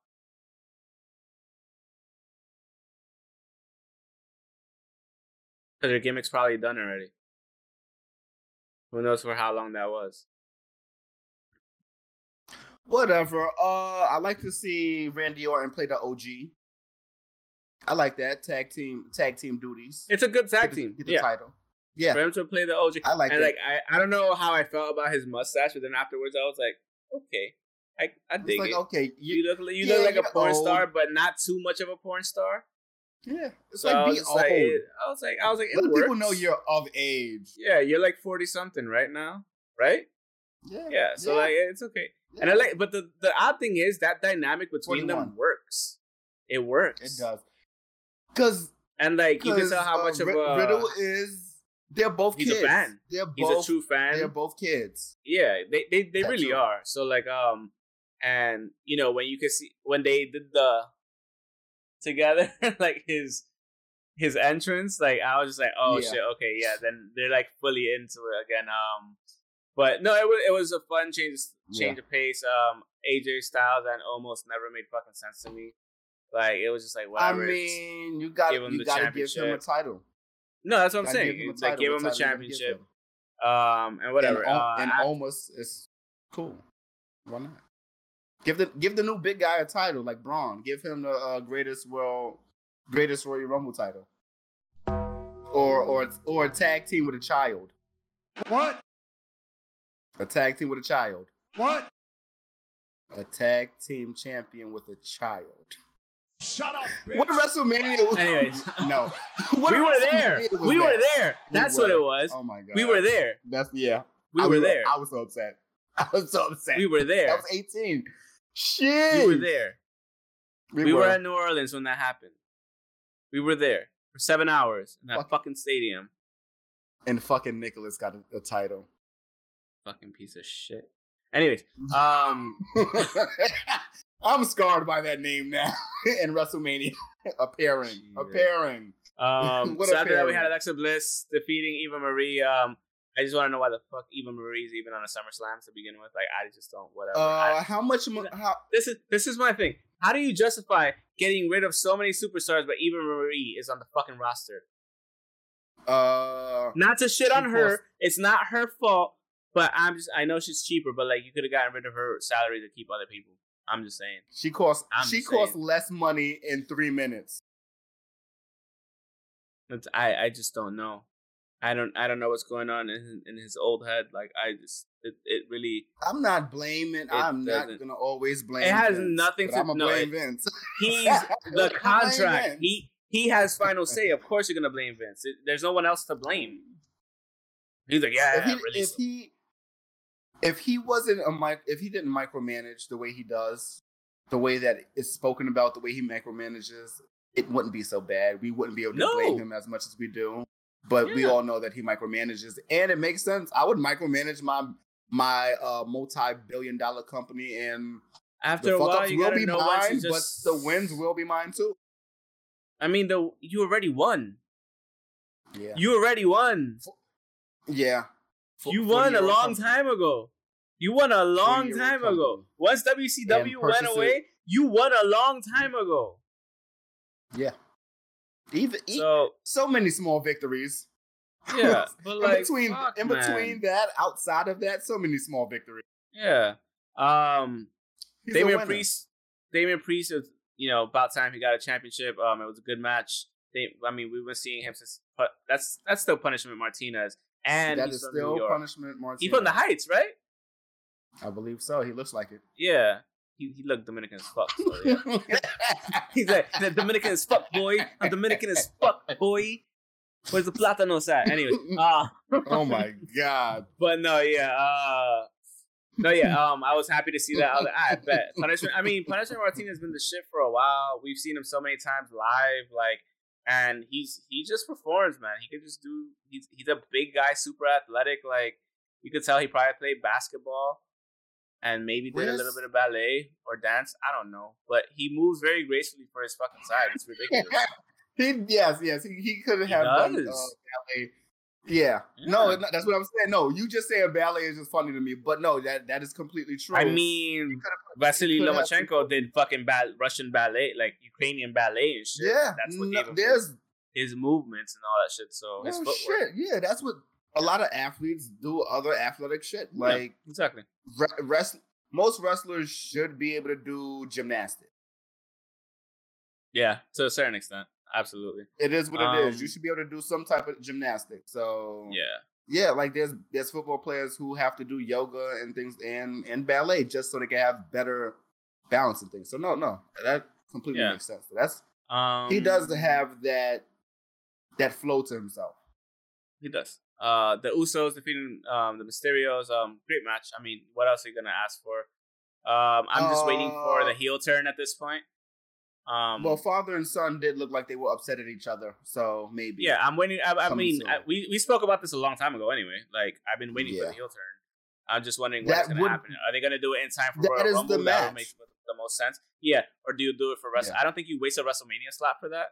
Because their gimmick's probably done already. Who knows for how long that was? Whatever. Uh, I like to see Randy Orton play the OG. I like that tag team tag team duties. It's a good tag Get the- team. Get the Yeah. title. Yeah. For him to play the OG. I like and that. like I, I don't know how I felt about his mustache, but then afterwards I was like, okay. I, I It's dig like it. okay, You you, look you yeah, look like a porn old. star, but not too much of a porn star. Yeah. It's So I like was be old. like, I was like, I was like, Let people know you're of age. Yeah, you're like forty something right now, right? Yeah. Yeah, so like it's okay. yeah. And I like, but the the odd thing is that dynamic between them works. It works. it does. Cause And like you can tell how uh, much of a Riddle is. They're both he's a fan. They're he's a true fan. They're both kids. yeah, they they, they That's really true. are. So like um, and you know when you can see when they did the together (laughs) like his his entrance, like I was just like, oh Yeah. shit, okay, yeah. Then they're like fully into it again. Um, but no, it was it was a fun change change of pace. Um, AJ Styles and Omos never made fucking sense to me. Like it was just like I whatever. it's- mean, you got give you got to give him a title. No, that's what I'm saying. give him a It's like give him the title you gonna give championship, him? um, and whatever. And, uh, and I- Omos is cool. Why not? Give the give the new big guy a title like Braun. Give him the uh, greatest world, greatest Royal Rumble title, or or or a tag team with a child. What? A tag team with a child. What? A tag team champion with a child. Shut up, bitch. What a WrestleMania! was- Anyways. (laughs) no. What (laughs) we were there. WrestleMania was We were that? there. We That's what it was. Oh my god. We were there. That's yeah. We I were was- there. I was so upset. (laughs) I was so upset. We were there. I was 18. Shit. We were there. We, We were. were at New Orleans when that happened. We were there for seven hours in that Fuck. fucking stadium. and fucking Nicholas got a, a title. Fucking piece of shit. Anyways, (laughs) um, (laughs) I'm scarred by that name now (laughs) in WrestleMania. appearing. Shit. Appearing. um, What so a after that we had. Alexa Bliss defeating Eva Marie. Um, I just want to know why the fuck Eva Marie is even on a SummerSlam to begin with. Like, I just don't. Whatever. Uh, I- how much? Mo- how? this is this is my thing. How do you justify getting rid of so many superstars, but Eva Marie is on the fucking roster? Uh, Not to shit on her. It's not her fault. But I'm just I know she's cheaper, but like you could have gotten rid of her salary to keep other people. I'm just saying. she costs. I'm she costs saying. less money in three minutes. It's, I I just don't know. I don't I don't know what's going on in his, in his old head. Like I just it, it really I'm not blaming. I'm not gonna always blame. It has Vince, nothing to- (laughs) I'm no, blame it- Vince. he's the contract. He he has (laughs) final say. Of course you're gonna blame Vince. It- there's no one else to blame. He's like yeah, if he, if he if he wasn't a mic if he didn't micromanage the way he does the way that it's spoken about the way he micromanages it wouldn't be so bad we wouldn't be able to No. blame him as much as we do but we all know that he micromanages and it makes sense i would micromanage my my uh multi-billion dollar company and After the a fuck while, ups you will be mine just. but the wins will be mine too I mean, the you already won. yeah You already won. yeah F- You won a long company. time ago. You won a long time company. ago. Once WCW went away, it. you won a long time ago. yeah even So so many small victories (laughs) yeah, but in like between fuck, in between man. that, outside of that, so many small victories. yeah. Um, He's Damian. Priest, Damian Priest is you know about time he got a championship. Um, it was a good match. They, I mean, we've been seeing him since, but that's that's still punishment Martinez, and that he's is still punishment. Martinez. He from the Heights, right? I believe so. He looks like it. Yeah. He, he looked Dominican as fuck. So yeah. (laughs) He's like, the Dominican as fuck, boy. I'm Dominican as fuck, boy. Where's the platanos at? Anyway, (laughs) uh, oh my god! but no, yeah, uh, no, yeah. Um, I was happy to see that. I, was like, I bet punishment. I mean, punishment Martinez has been the shit for a while. We've seen him so many times live, like, and he's he just performs, man. He could just do. He's he's a big guy, super athletic. Like you could tell he probably played basketball and maybe did a little bit of ballet or dance. I don't know, but he moves very gracefully for his fucking size. It's ridiculous. (laughs) he yes yes he, he could have done uh, ballet. Yeah. no, Yeah. it- that's what I'm saying. No, you just saying ballet is just funny to me, but no, that that is completely true. I mean, Vasily Lomachenko did fucking ba- Russian ballet, like Ukrainian ballet and shit. yeah, that's what no, gave him there's his movements and all that shit. So his oh, footwork. shit. Yeah, that's what a lot of athletes do. Other athletic shit Yeah, like exactly. re- rest, most wrestlers should be able to do gymnastics. Yeah, to a certain extent, absolutely. It is what it is. Um, You should be able to do some type of gymnastics. So Yeah, yeah, like there's there's football players who have to do yoga and things and and ballet just so they can have better balance and things. So no, no, that completely Yeah. makes sense. That's um, he does have that that flow to himself. He does. Uh, the Usos defeating um the Mysterios. Um, great match. I mean, what else are you gonna ask for? Um, I'm just waiting for the Uh, heel turn at this point. Um, well, father and son did look like they were upset at each other, so maybe. yeah, I'm waiting. I, I mean. I, we we spoke about this a long time ago. Anyway, like I've been waiting for the heel turn. I'm just wondering what's gonna would- happen. Are they gonna do it in time for That Royal is Rumble? the That would match. make the most sense. Yeah, or do you do it for Wrestle? Yeah. I don't think you waste a WrestleMania slot for that.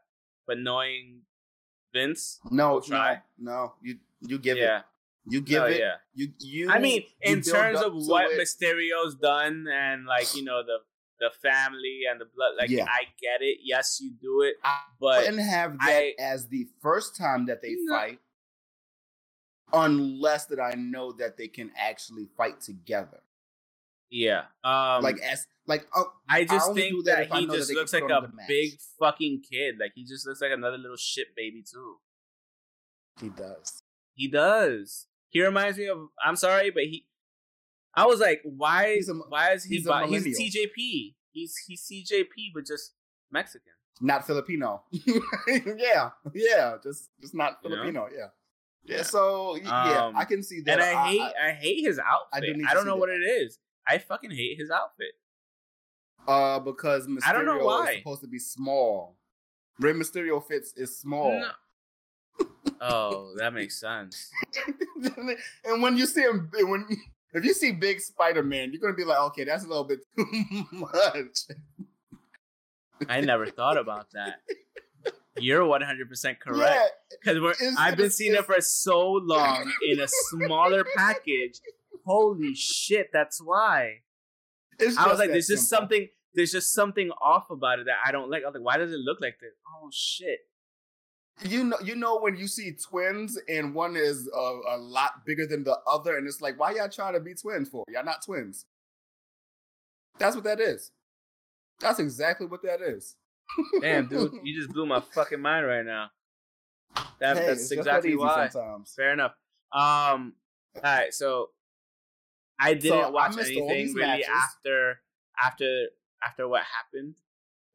But knowing Vince, No, try. no, no. You you give yeah, it. You give no, it. yeah. You you. I mean, in terms of what it. Mysterio's done and like you know the the family and the blood. Like Yeah. I get it. Yes, you do it, I but wouldn't have that I- as the first time that they No. fight, unless that I know that they can actually fight together. yeah. Um, like as like uh, I just do think that that he know that just looks like a a good match. big fucking kid. Like he just looks like another little shit baby too. he does. He does. He reminds me of. I'm sorry, but he. I was like, why? He's a- why is he? he's bi- He's. TJP. He's he's CJP, but just Mexican. Not Filipino. (laughs) yeah, yeah, just just not Filipino. Yeah. yeah, Yeah. So yeah, Um, I can see that. And I, hate I, hate his outfit. I, to don't know that. what it is. I fucking hate his outfit. uh because Mysterio I don't know why. is supposed to be small. Rey Mysterio fits is small. No. Oh, that makes sense. (laughs) and when you see him, when if you see big Spider Man, you're gonna be like, okay, that's a little bit too (laughs) much. I never thought about that. You're 100 percent correct. Because we're I've been seeing it for so long in a smaller package. Holy shit, that's why. I was like, there's just something there's just something off about it that I don't like. I was like, why does it look like this? Oh shit. You know, you know when you see twins and one is a, a lot bigger than the other, and it's like, why y'all trying to be twins for? Y'all not twins. That's what that is. That's exactly what that is. Damn, dude, (laughs) you just blew my fucking mind right now. That, Hey, that's it's just that exactly why. Sometimes. Fair enough. Um, all right, so I didn't So, watch all anything really matches. after after after what happened.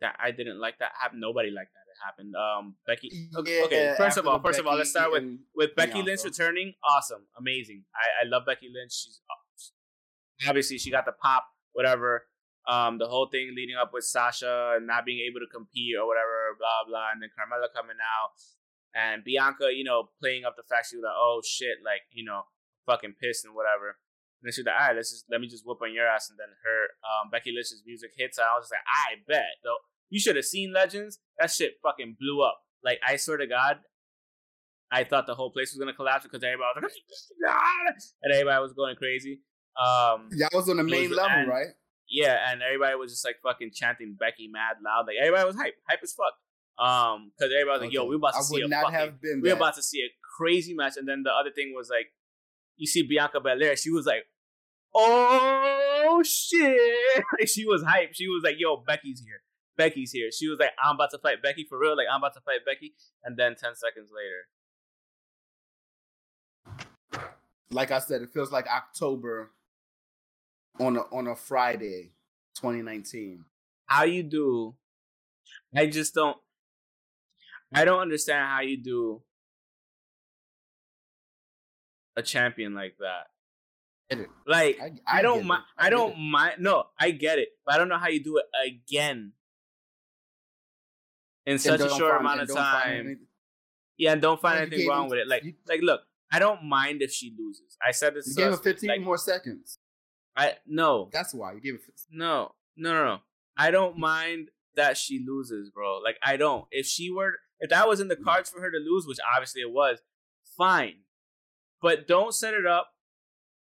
That I didn't like that happen. Nobody liked that happened. Um, Becky. Okay, Yeah, okay, first of all, first of all, let's start with with Becky Bianca. Lynch returning. Awesome, amazing. I, I love Becky Lynch. She's obviously she got the pop, whatever. Um, the whole thing leading up with Sasha and not being able to compete or whatever, blah blah, and then Carmella coming out and Bianca, you know, playing up the fact she was like, oh shit, like you know, fucking pissed and whatever. And then she's like, all right, let's just let me just whoop on your ass. And then her um, Becky Lynch's music hits. And I was just like, I bet though. You should have seen Legends. That shit fucking blew up. Like I swear to God, I thought the whole place was gonna collapse because everybody was like, and everybody was going crazy. Um, Y'all was on the main was- level, and- right? yeah, and everybody was just like fucking chanting Becky mad loud. Like everybody was hype, hype as fuck. Um, because everybody was like, "Yo, Okay. we about to I see a fucking, we're about to see a crazy match." And then the other thing was like, you see Bianca Belair, she was like, "Oh shit!" Like, (laughs) she was hype. She was like, "Yo, Becky's here. Becky's here." She was like, "I'm about to fight Becky for real. Like I'm about to fight Becky." And then ten seconds later, like I said, it feels like October on a on a Friday, 2019. how you do? I just don't. I don't understand how you do a champion like that. Get it. Like I, I, don't mind. it. I don't mind. No, I get it, but I don't know how you do it again in such a short amount of time. Yeah, and don't find Like, anything wrong him- with it. Like, you- like, look, I don't mind if she loses. I said this. You gave her 15 like, more seconds. I no, That's why you gave it. no, no, no, no. I don't mind that she loses, bro. Like I don't. If she were, if that was in the mm. cards for her to lose, which obviously it was, fine. But don't set it up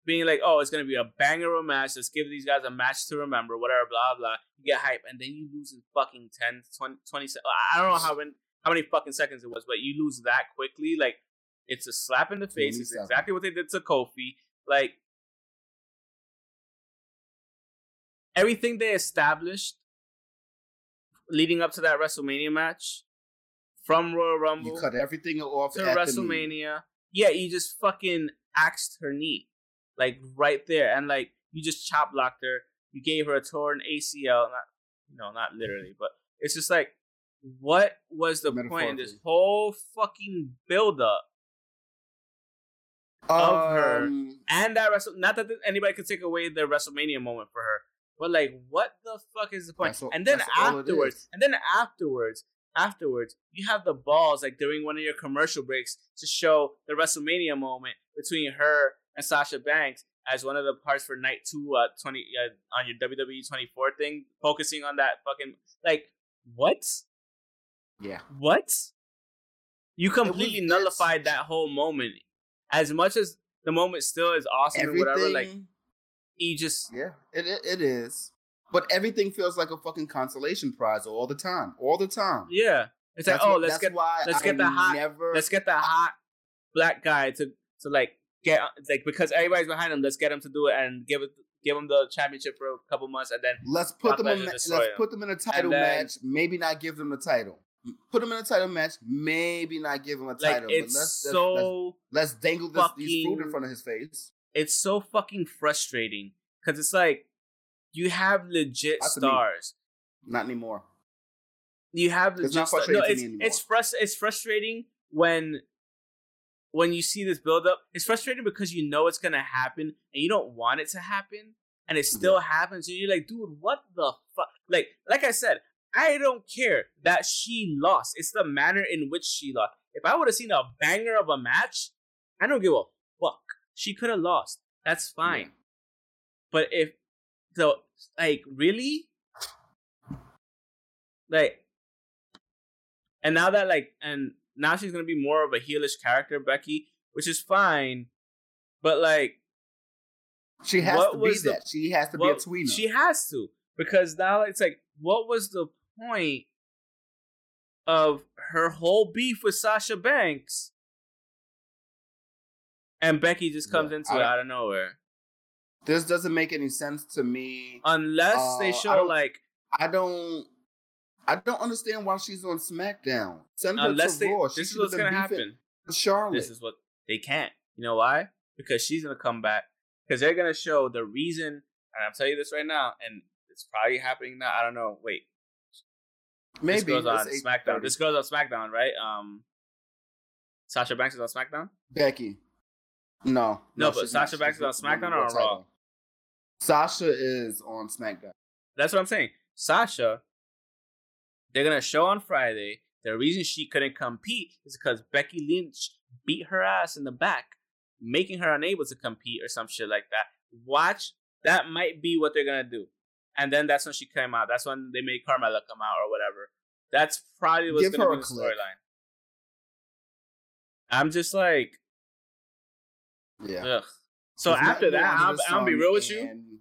being like, oh, it's gonna be a banger of a match. Let's give these guys a match to remember, whatever, blah blah. You get hype, and then you lose in fucking 10, 20, 20 I don't know how many how many fucking seconds it was, but you lose that quickly. Like it's a slap in the face. It's exactly what they did to Kofi. Like everything they established leading up to that WrestleMania match, from Royal Rumble You cut everything off to. WrestleMania, yeah, you just fucking axed her knee, like right there, and like you just chop blocked her. You gave her a torn ACL, not no, not literally, but it's just like, what was the point in this whole fucking build up? of her. Um, and that Wrestle not that anybody could take away the WrestleMania moment for her, but like, what the fuck is the point? And then that's all it afterwards, and then afterwards, afterwards, you have the balls like during one of your commercial breaks to show the WrestleMania moment between her and Sasha Banks as one of the parts for night two, uh, twenty uh, on your WWE twenty four thing, focusing on that fucking like what yeah. what you completely it's- nullified that whole moment. As much as the moment still is awesome and Everything. whatever, like he just yeah. It, it it is. but everything feels like a fucking consolation prize all the time, all the time. Yeah, it's like That's oh, what- let's get why let's I get the hot Never, let's get the hot black guy to to like get uh, like because everybody's behind him. Let's get him to do it and give it give him the championship for a couple months, and then Let's put them. In, Lesnar ma- destroy let's him. put them in a title then- match. Maybe not give them the title. Put them in a title match. Maybe not give him a like title. it's but let's, let's- so let's, let's dangle this, these fruit in front of his face. it's so fucking frustrating because it's like you have legit Not stars. Not anymore. You have It's not frustrating No, it's it's frust- it's frustrating when when you see this buildup. It's frustrating because you know it's gonna happen and you don't want it to happen, and it still happens. And you're like, dude, what the fuck? Like, like I said, I don't care that she lost. It's the manner in which she lost. If I would have seen a banger of a match, I don't give a fuck. She could have lost. That's fine. But if the like really like and now that like and now she's gonna be more of a heelish character, Becky, which is fine. But like She has to be the- that. She has to be a what- tweener. she has to. Because now it's like, what was the point of her whole beef with Sasha Banks? And Becky just comes Yeah, into I it out of nowhere. this doesn't make any sense to me. Unless Uh, they show like I don't. I don't understand why she's on SmackDown. Send her unless to they Raw. She this is what's gonna happen. Charlotte. This is what they can't. You know why? Because she's gonna come back. Because they're gonna show the reason, and I'm telling you this right now, and it's probably happening now. I don't know. Wait, Maybe this goes on SmackDown. This goes on SmackDown, right? Um, Sasha Banks is on SmackDown. Becky. No, No, but she's not. Sasha Banks is on on SmackDown or on Raw? Sasha is on SmackDown. That's what I'm saying. Sasha, they're gonna show on Friday. The reason she couldn't compete is because Becky Lynch beat her ass in the back, making her unable to compete or some shit like that. Watch, that might be what they're gonna do. And then that's when she came out. That's when they made Carmella come out or whatever. That's probably what's Give gonna be the storyline. I'm just like, Yeah. ugh. So after that, I'm, I'm gonna be real with you.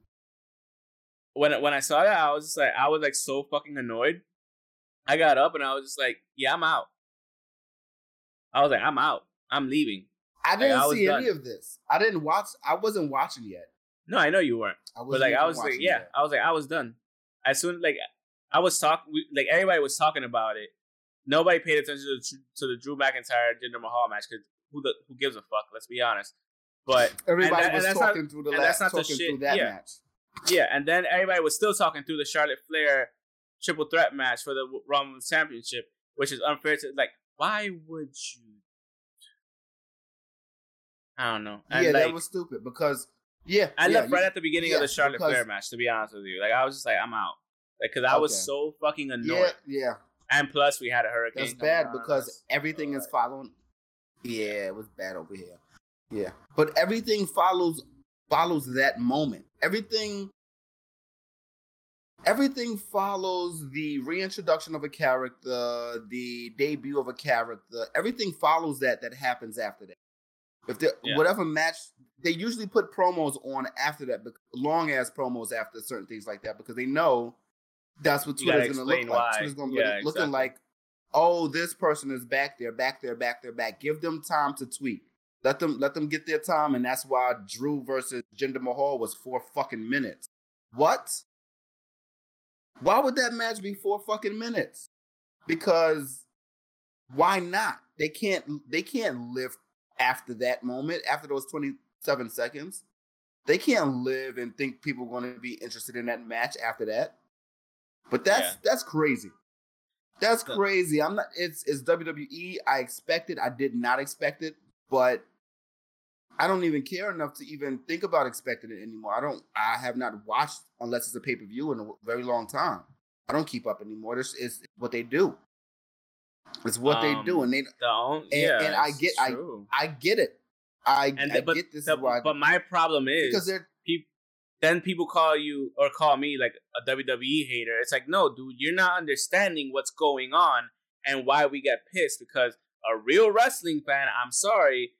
when when I saw that, I was just like, I was like so fucking annoyed. I got up and I was just like, yeah, I'm out. I was like, I'm out. I'm leaving. I didn't I was see any of this. I didn't watch. I wasn't watching yet. No, I know you weren't, I but wasn't like I was like, yeah, yet. I was like, I was done. As soon like I was talking, like everybody was talking about it. Nobody paid attention to the, to the Drew McIntyre Jinder Mahal match because who the who gives a fuck? Let's be honest. But Everybody and that- and was that's not- talking through the last, that's not the shit- through that yeah. match. Yeah, and then everybody was still talking through the Charlotte Flair triple threat match for the Raw Women's Championship, which is unfair to like. Why would you? I don't know. And yeah, like, that was stupid because yeah, I yeah, left right you- at the beginning of the yeah, Charlotte Flair match. To be honest with you, like I was just like, I'm out, like because I was so fucking annoyed. yeah. And plus, we had a hurricane. That's bad because us. everything is following. Yeah, it was bad over here. Yeah, but everything follows follows that moment. Everything. Everything follows the reintroduction of a character, the debut of a character. Everything follows that that happens after that. If the Yeah. whatever match they usually put promos on after that, long ass promos after certain things like that because they know that's what Twitter's gonna look explain like. Twitter's gonna Yeah, look, looking exactly. like, oh, this person is back there, back there, back there, back. Give them time to tweet. Let them let them get their time, and that's why Drew versus Jinder Mahal was four fucking minutes. What? Why would that match be four fucking minutes? Because why not? They can't they can't live after that moment, after those 27 seconds. They can't live and think people are going to be interested in that match after that. But that's Yeah. that's crazy. That's crazy. I'm not it's it's WWE. I expected. I did not expect it, but I don't even care enough to even think about expecting it anymore. I don't I have not watched unless it's a pay-per-view in a very long time. I don't keep up anymore. This is what they do. It's what they do, Um, and they don't. and- yeah, and I get- I-. I get it. I, and I but get this the- is why but my problem is because they're then people call you or call me like a WWE hater. It's like, no, dude, you're not understanding what's going on and why we get pissed because a real wrestling fan, I'm sorry,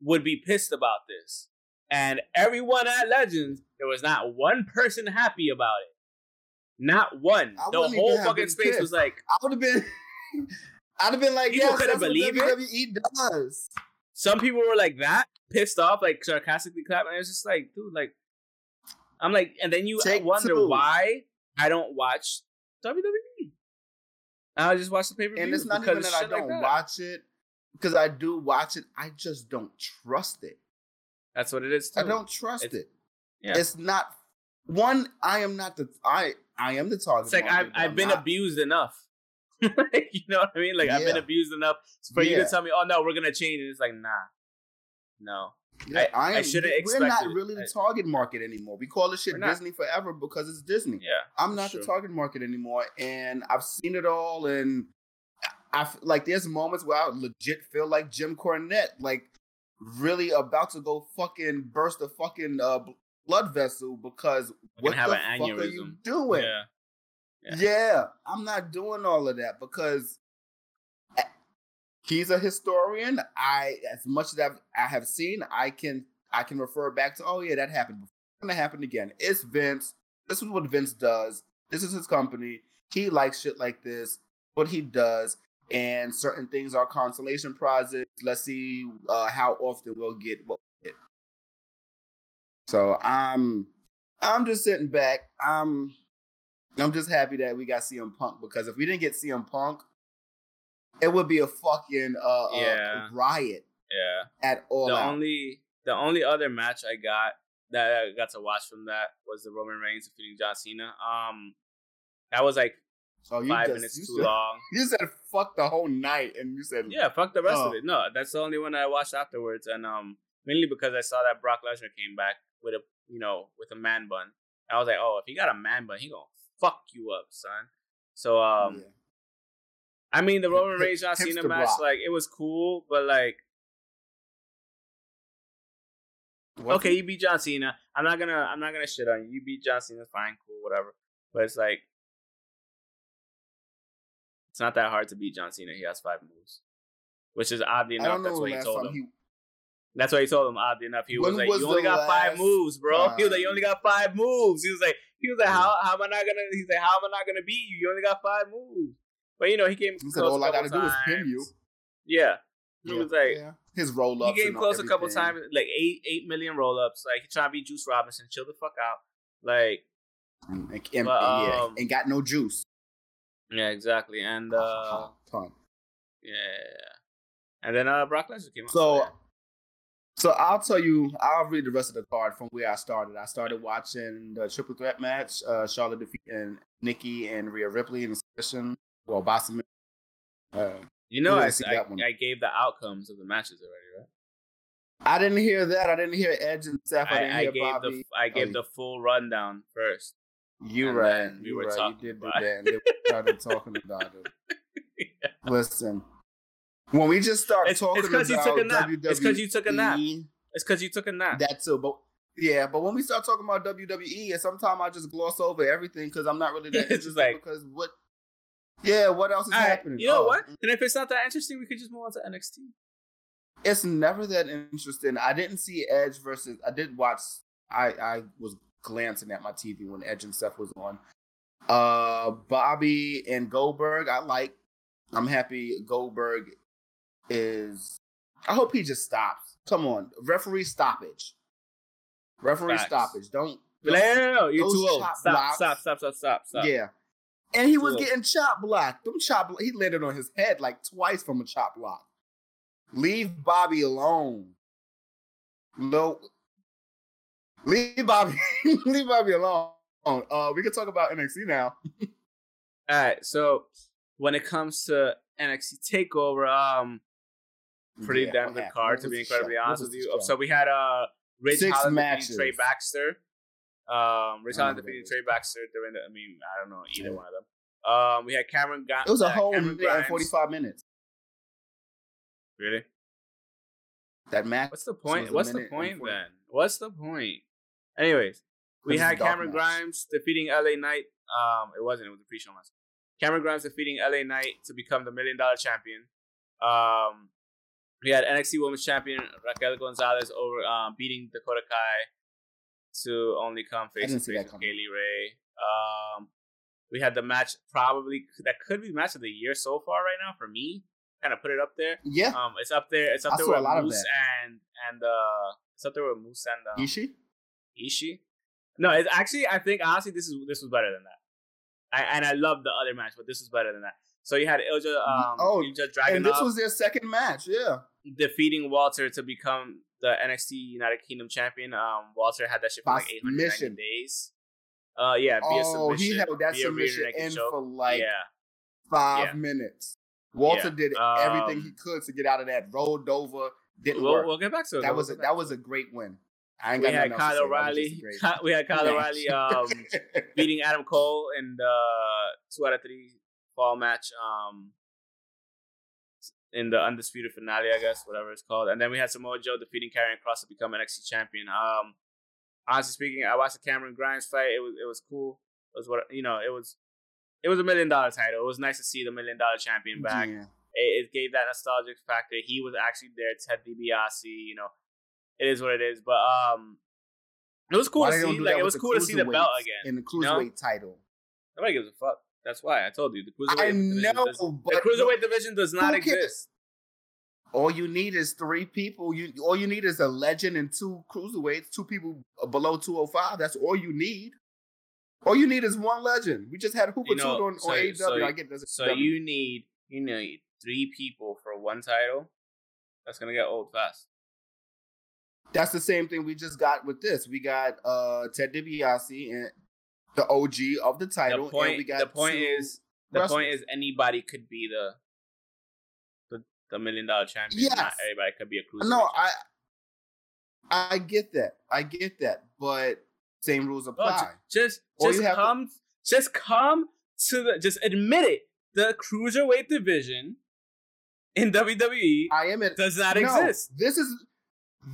would be pissed about this. And everyone at Legends, there was not one person happy about it. Not one. I the whole fucking space was like I would have been. (laughs) I'd have been like, People yes, couldn't that's what believe it. WWE does. some people were like that, pissed off, like sarcastically clapping. It was just like, dude, like I'm like, and then you Take wonder two. why I don't watch WWE. I just watch the pay per view. And it's not even that I don't watch it because I do watch it. I just don't trust it. That's what it is. Too. I don't trust It's- it. yeah. It's not one. I am not the. I I am the target. It's like I've I've been not. abused enough. Like, (laughs) you know what I mean? Like I've been abused enough for you to tell me, "Oh no, we're gonna change it." It's like, nah, no. Yeah, I- I, I am. shouldn't We're not really the target market anymore. We call this shit Disney forever because it's Disney. Yeah, I'm not the target market anymore, and I've seen it all. And I f- like there's moments where I legit feel like Jim Cornette, like really about to go fucking burst a fucking uh, blood vessel because what have the an fuck are you doing? yeah. Yeah. Yeah. I'm not doing all of that because he's a historian. I, as much as I've, I have seen, I can I can refer back to. Oh yeah, that happened. before. It's gonna happen again. It's Vince. This is what Vince does. This is his company. He likes shit like this. What he does, and certain things are consolation prizes. Let's see uh, how often we'll get what we get. So I'm I'm just sitting back. I'm I'm just happy that we got CM Punk because if we didn't get CM Punk, it would be a fucking uh, uh, Yeah. riot Yeah. at all. the out. only the only other match I got that I got to watch from that was the Roman Reigns defeating John Cena. Um, that was like oh, you five just- minutes too said, long. (laughs) You said fuck the whole night, and you said Yeah, fuck the rest of Oh. it. No, that's the only one I watched afterwards, and um, mainly because I saw that Brock Lesnar came back with a you know with a man bun. I was like, oh, if he got a man bun, he gonna fuck you up, son. So um, Yeah. I mean, the Roman Reigns John Cena match, Brock. like it was cool, but like What's okay, you beat John Cena. I'm not gonna I'm not gonna shit on you. You beat John Cena, fine, cool, whatever. But it's like it's not that hard to beat John Cena. He has five moves, which is oddly enough. That's what he told him. he. That's what he told him. Oddly enough, he was like, was "You only got five moves, bro." He was like, "You only got five moves." He was like, "He was like, how how am I not gonna?" He's like, "How am I not gonna beat you? You only got five moves." But you know, he came. He said, close "All I gotta do is pin you." Yeah, he Yeah, was like, yeah. his roll up. he ups. came close a couple times, like eight eight million roll ups. Like he trying to beat Juice Robinson. Chill the fuck out. Like and, and- But, yeah, um, and got no juice. Yeah, exactly. And uh, Punk. yeah, and then uh, Brock Lesnar came out. So, so I'll tell you. I'll read the rest of the card from where I started. I started watching the triple threat match. Uh, Charlotte defeating Nikki and Rhea Ripley in the session. Well, Bossman. Uh, you know, I, see I, that one. I gave the outcomes of the matches already, right? I didn't hear that. I didn't hear Edge and Seth. I, I, didn't I hear gave Bobby. the I gave Oh, the full rundown first. You and right. we you were right. talking You did do about that. And then we started talking about it. (laughs) Listen, when we just start It's- it's talking you about took a nap. WWE, It's 'cause you took a nap. It's because you took a nap. That too, but yeah, but when we start talking about WWE, and sometimes I just gloss over everything because I'm not really (laughs) that It's just interested like- because what? Yeah, what else is right, happening? you know Oh, what? Mm and if it's not that interesting, we could just move on to NXT. It's never that interesting. I didn't see Edge versus. I did watch. I I was glancing at my TV when Edge and Seth was on. Uh, Bobby and Goldberg. I like. I'm happy Goldberg is. I hope he just stops. Come on, referee stoppage. Referee Facts. stoppage. Don't. No, no, no, you're too old. Stop, blocks- stop, stop, stop, stop, stop. Yeah. And he was Look. getting chop blocked. Them chop he landed on his head like twice from a chop block. Leave Bobby alone. No. Leave Bobby. (laughs) leave Bobby alone. Uh, we can talk about NXT now. (laughs) All right. So when it comes to NXT Takeover, um, pretty Yeah, damn good happened? card What to be incredibly show? Honest with you. show? So we had uh, Ridge Six Holland matches. defeating Trey Baxter. Um, Ridge Holland defeating. Trey Baxter during the. I mean, I don't know either Yeah. one of them. Um, we had Cameron. Ga- It was a uh, whole Cameron minute and 45 minutes. Really? That match. What's the point? What's the point and point 40. then? What's the point? Anyways, we had Cameron match. Grimes defeating LA Knight. Um, it wasn't. It was a pre-show match. Cameron Grimes defeating LA Knight to become the Million Dollar Champion. Um, we had NXT Women's Champion Raquel Gonzalez over um, beating Dakota Kai to only come face to face with. Kay Lee Ray. Um, we had the match probably that could be match of the year so far right now for me. Kind of put it up there. Yeah, Um, it's up there. It's up I there with Moose and and uh, it's up there with Moose and um, Ishii. Ishii. No, it's actually I think honestly this is this was better than that. I, and I love the other match, but this was better than that. So you had Ilja, um, Oh, Ilja And this was their second match. Yeah. defeating Walter to become the NXT United Kingdom champion. Um, Walter had that shit for By like 890 submission. days. Uh, yeah, Oh, he held that submission in for like yeah, five Yeah. minutes. Walter Yeah. did everything he Um, could to get out of that. Rolled over, didn't we'll, work. we'll get back to it. that We'll was a, that was a great win. I ain't We got had Kyle to say. That O'Reilly. just a great- Ky- (laughs) We had Kyle. O'Reilly um, (laughs) beating Adam Cole in the two out of three fall match. Um, in the undisputed finale, I guess, whatever it's called. And then we had Samoa Joe defeating Karrion Kross to become an NXT champion. Um, honestly speaking, I watched the Cameron Grimes fight. It was it was cool. It was what you know. It was it was a million dollar title. It was nice to see the million dollar champion back. Yeah. It, it gave that nostalgic factor. He was actually there. Ted DiBiase, you know, it is what it is. But um, it was cool Why to see. Like it was cool to see the belt again. in the you know? cruiserweight title. Nobody gives a fuck. That's why I told you the cruiserweight. I division know, does- but the cruiserweight division does not exist. all you need is three people. You all you need is a legend and two cruiserweights, two people below two hundred five. That's all you need. All you need is one legend. We just had Hooper You know, on, so- on AEW. so- I get this. So you need you need three people for one title. That's gonna get old fast. That's the same thing we just got with this. We got uh Ted DiBiase and the OG of the title. the point and we got the point is the point is anybody could be the the, the million dollar champion. Not Yes. everybody could be a cruiserweight. no, I I get that. I get that, but same rules apply. ju- just just have to- come just come to the just admit it. The cruiserweight division in WWE I am at does not no, exist. This is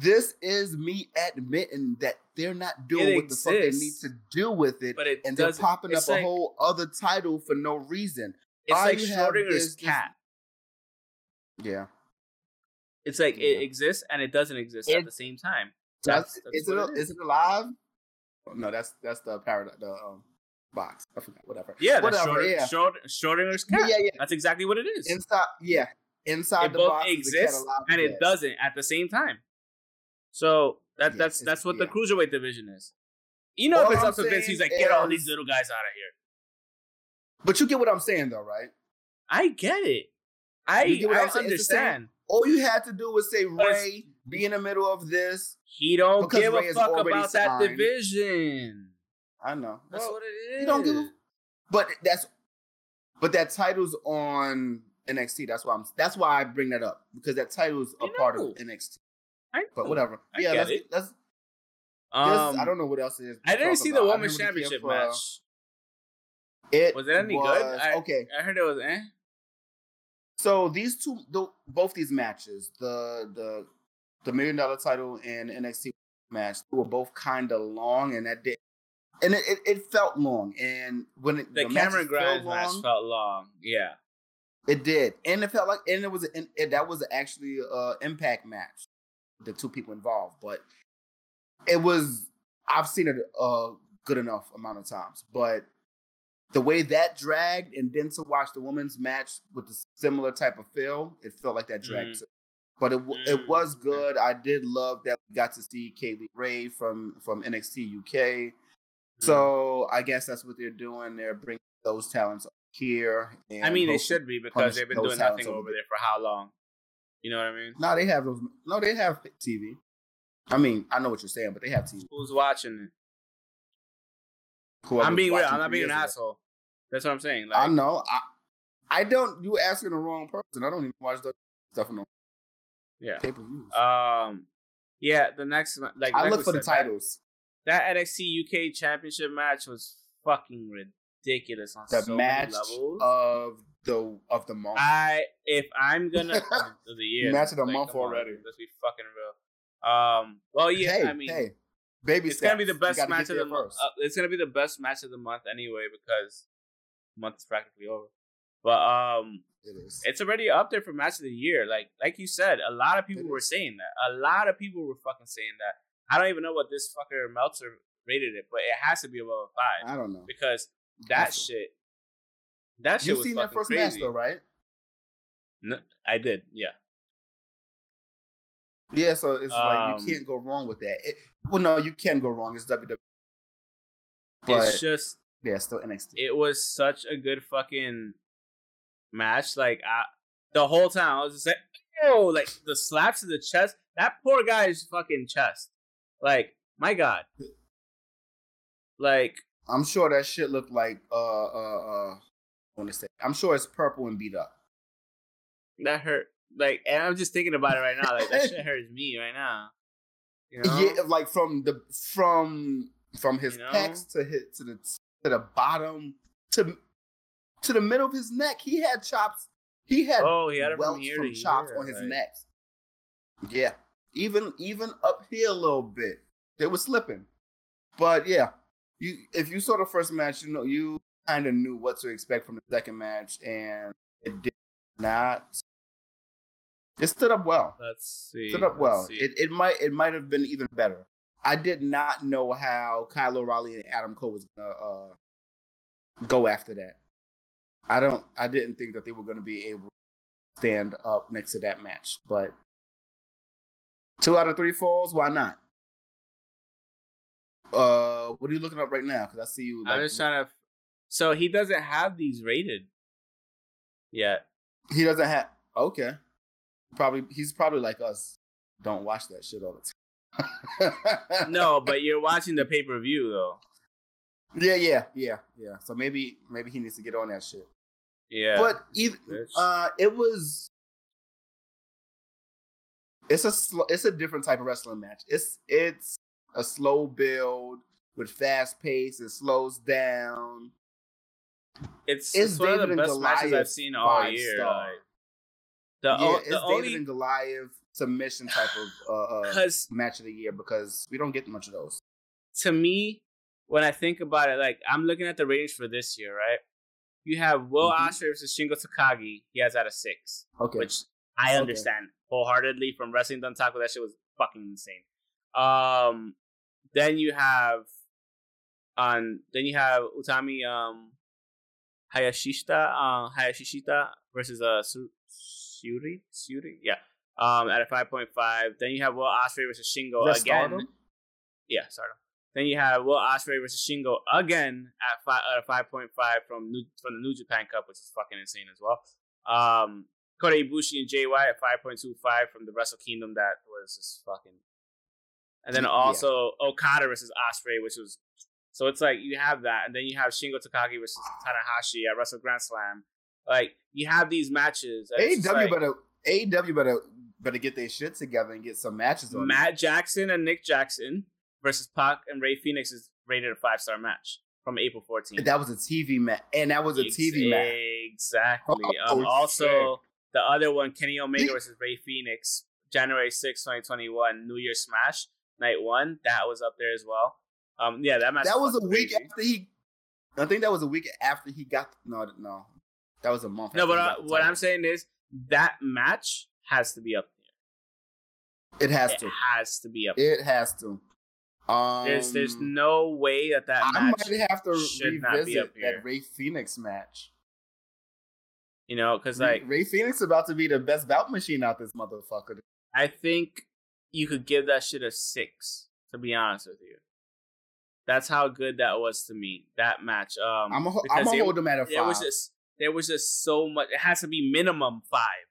this is me admitting that they're not doing It what the fuck they need to do with it, But it and they're popping up it's a whole other title for no reason. It's all like you have Schrodinger's is this- cat. Yeah, It's like Yeah. it exists and it doesn't exist at the same time. That's, That's, that's is it what it is it alive? No, that's that's the paradox. The um, box. I forgot. Whatever. Yeah, that's whatever. Schrodinger, yeah. Schrod- Schrodinger's cat. yeah, yeah. That's exactly what it is. Inside, yeah, inside it the both box is the cat exists alive and it dead. doesn't at the same time. So that Yeah, that's that's what the cruiserweight division is. You know, All if it's I'm up to Vince, he's like, get all these little guys out of here. But you get what I'm saying, though, right? I get it. I, You get what I I'm saying? It's the same- understand. All you had to do was say Ray, be in the middle of this. He don't give Ray a fuck about that division. I know. That's Well, what it is. You don't give a But that's but that title's on NXT. That's why I'm that's why I bring that up. Because that title's a part of NXT. I But whatever. I yeah, let's, it. let's Um, I don't know what else it is. I didn't see about. the women's didn't really care championship for- match. It Was it any good? I- okay. I heard it was eh. So these two, the, both these matches, the the the million dollar title and NXT match, they were both kind of long, and that did, and it, it, it felt long. And when it, The, matches Cameron Grimes match felt long. Yeah. it did, and it felt like, and it was, and it, that was actually a impact match, the two people involved, but it was. I've seen it a good enough amount of times, but the way that dragged, and then to watch the women's match with the similar type of feel, it felt like that dragged. Mhm. too. But it w it was Mm, good. I did love that we got to see Kay Lee Ray from from NXT UK. Mm-hmm. So I guess that's what they're doing. They're bringing those talents here. And I mean, they should be because they've been doing nothing over over there. there for how long? You know what I mean? No, they have those. No, they have TV. I mean, I know what you're saying, but they have TV. Who's watching it? Whoever's I'm being real. I'm not being an ago. asshole. That's what I'm saying. I know. I I don't. You asking the wrong person. I don't even watch the stuff yeah. pay per. Um, yeah. The next, like, I like look for the said, that- titles. That, NXT UK Championship match was fucking ridiculous on The so match of the of the month. I if I'm gonna (laughs) of the year Match of the like, month come on, already. Let's be fucking real. Um. Well, yeah. hey, I mean, hey, baby, it's gonna be the best match of the month. Uh, it's gonna be the best match of the month anyway because month is practically over. But um, it is. it's already up there for match of the year. Like like you said, a lot of people It were is. saying that. A lot of people were fucking saying that. I don't even know what this fucker Meltzer rated it, but it has to be above a five I don't know. because that shit That shit You've was seen that first crazy. match though, right? No, I did. Yeah. Yeah, so it's like Um, you can't go wrong with that. It, well, no, you can go wrong. It's WWE, but it's just yeah, still NXT. it was such a good fucking match. Like I, the whole time I was just like, oh, like the slaps to the chest. That poor guy's fucking chest. Like my god. Like I'm sure that shit looked like uh uh uh. I want to say, I'm sure it's purple and beat up. that hurt. Like and I'm just thinking about it right now. Like that shit (laughs) hurts me right now. You know? Yeah, like from the from from his You know? pecs to hit to the to the bottom to to the middle of his neck. He had chops. He had Oh, he had from welts from to chops on his like- neck. Yeah, even even up here a little bit. They were slipping, but yeah, you if you saw the first match, you know you kind of knew what to expect from the second match, and it did not. It stood up well. Let's see. Stood up well. It it might it might have been even better. I did not know how Kyle O'Reilly and Adam Cole was gonna uh, go after that. I don't. I didn't think that they were gonna be able to stand up next to that match, but two out of three falls. Why not? Uh, what are you looking up right now? Because I see you. I'm just trying to. So he doesn't have these rated yet. He doesn't have. Okay, probably he's probably like us. Don't watch that shit all the time. No, (laughs) but you're watching the pay per view though. Yeah, yeah, yeah, yeah. So maybe maybe he needs to get on that shit. Yeah. But even uh, it was. It's a sl- it's a different type of wrestling match. It's it's a slow build with fast pace. It slows down. It's, it's it's one of the best matches I've seen all year. Like, the yeah, o- it's the David only and Goliath submission type of uh, uh, match of the year because we don't get much of those. to me, when I think about it, like I'm looking at the ratings for this year, right? You have Will Mhm. Ospreay versus Shingo Takagi. He has out of six, Okay, which I Okay. understand wholeheartedly from Wrestling Dontaku. That shit was fucking insane. Um, then you have on then you have Utami um Hayashishita uh Hayashishita versus uh Su- Syuri Syuri yeah um at a five point five. Then you have Will Ospreay versus Shingo again. Stardom? Yeah, Stardom. Then you have Will Ospreay versus Shingo again at five at a five point five from New, from the New Japan Cup, which is fucking insane as well. Um, Kota Ibushi and White at five point two five from the Wrestle Kingdom. That was just fucking. And then Yeah. also Okada versus Ospreay, which was so it's like you have that, and then you have Shingo Takagi versus Tanahashi at Wrestle Grand Slam. Like you have these matches. and it's just AEW like- better AEW better better get their shit together and get some matches on. Matt Jackson and Nick Jackson versus Pac and Rey Fenix is rated a five star match from April 14th. That was a TV match, and that was a TV match. Exactly. Oh, um, also, shit. the other one, Kenny Omega versus Rey Fenix, January 6, 2021, New Year Smash, night one. That was up there as well. Um, yeah, that match. That was a week crazy. after he. I think that was a week after he got. No, no, that was a month. No, but uh, what. I'm saying is that match has to be up there. it has there. to. It has to be up there. It has to. Um, There's, there's no way that that I match, might have to should not be revisit up here. that Rey Fenix match. you know, because like Rey Fenix is about to be the best bout machine out this motherfucker. I think you could give that shit a six. To be honest with you, that's how good that was to me. That match. Um, I'm gonna I'm it- hold him at a there was just there was just so much. It has to be minimum five,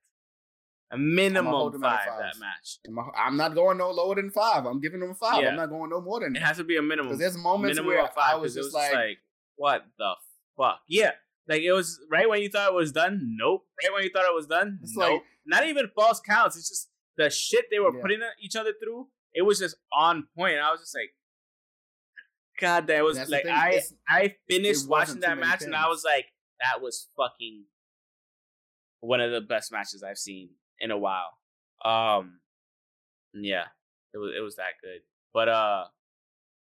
a minimum five five. that match. I'm, I'm not going no lower than five. I'm giving him a five. Yeah. I'm not going no more than It has to be a minimum. Because there's moments minimum where five. I was just was like, what the fuck? Yeah, like it was right when you thought it was done. Nope. Right when you thought it was done. It's nope. like- Not even false counts. It's just the shit they were Yeah. putting each other through. It was just on point. I was just like, God, that was like I it's- I finished watching that match and I was like, that was fucking one of the best matches I've seen in a while. Um, yeah, it was it was that good. But uh,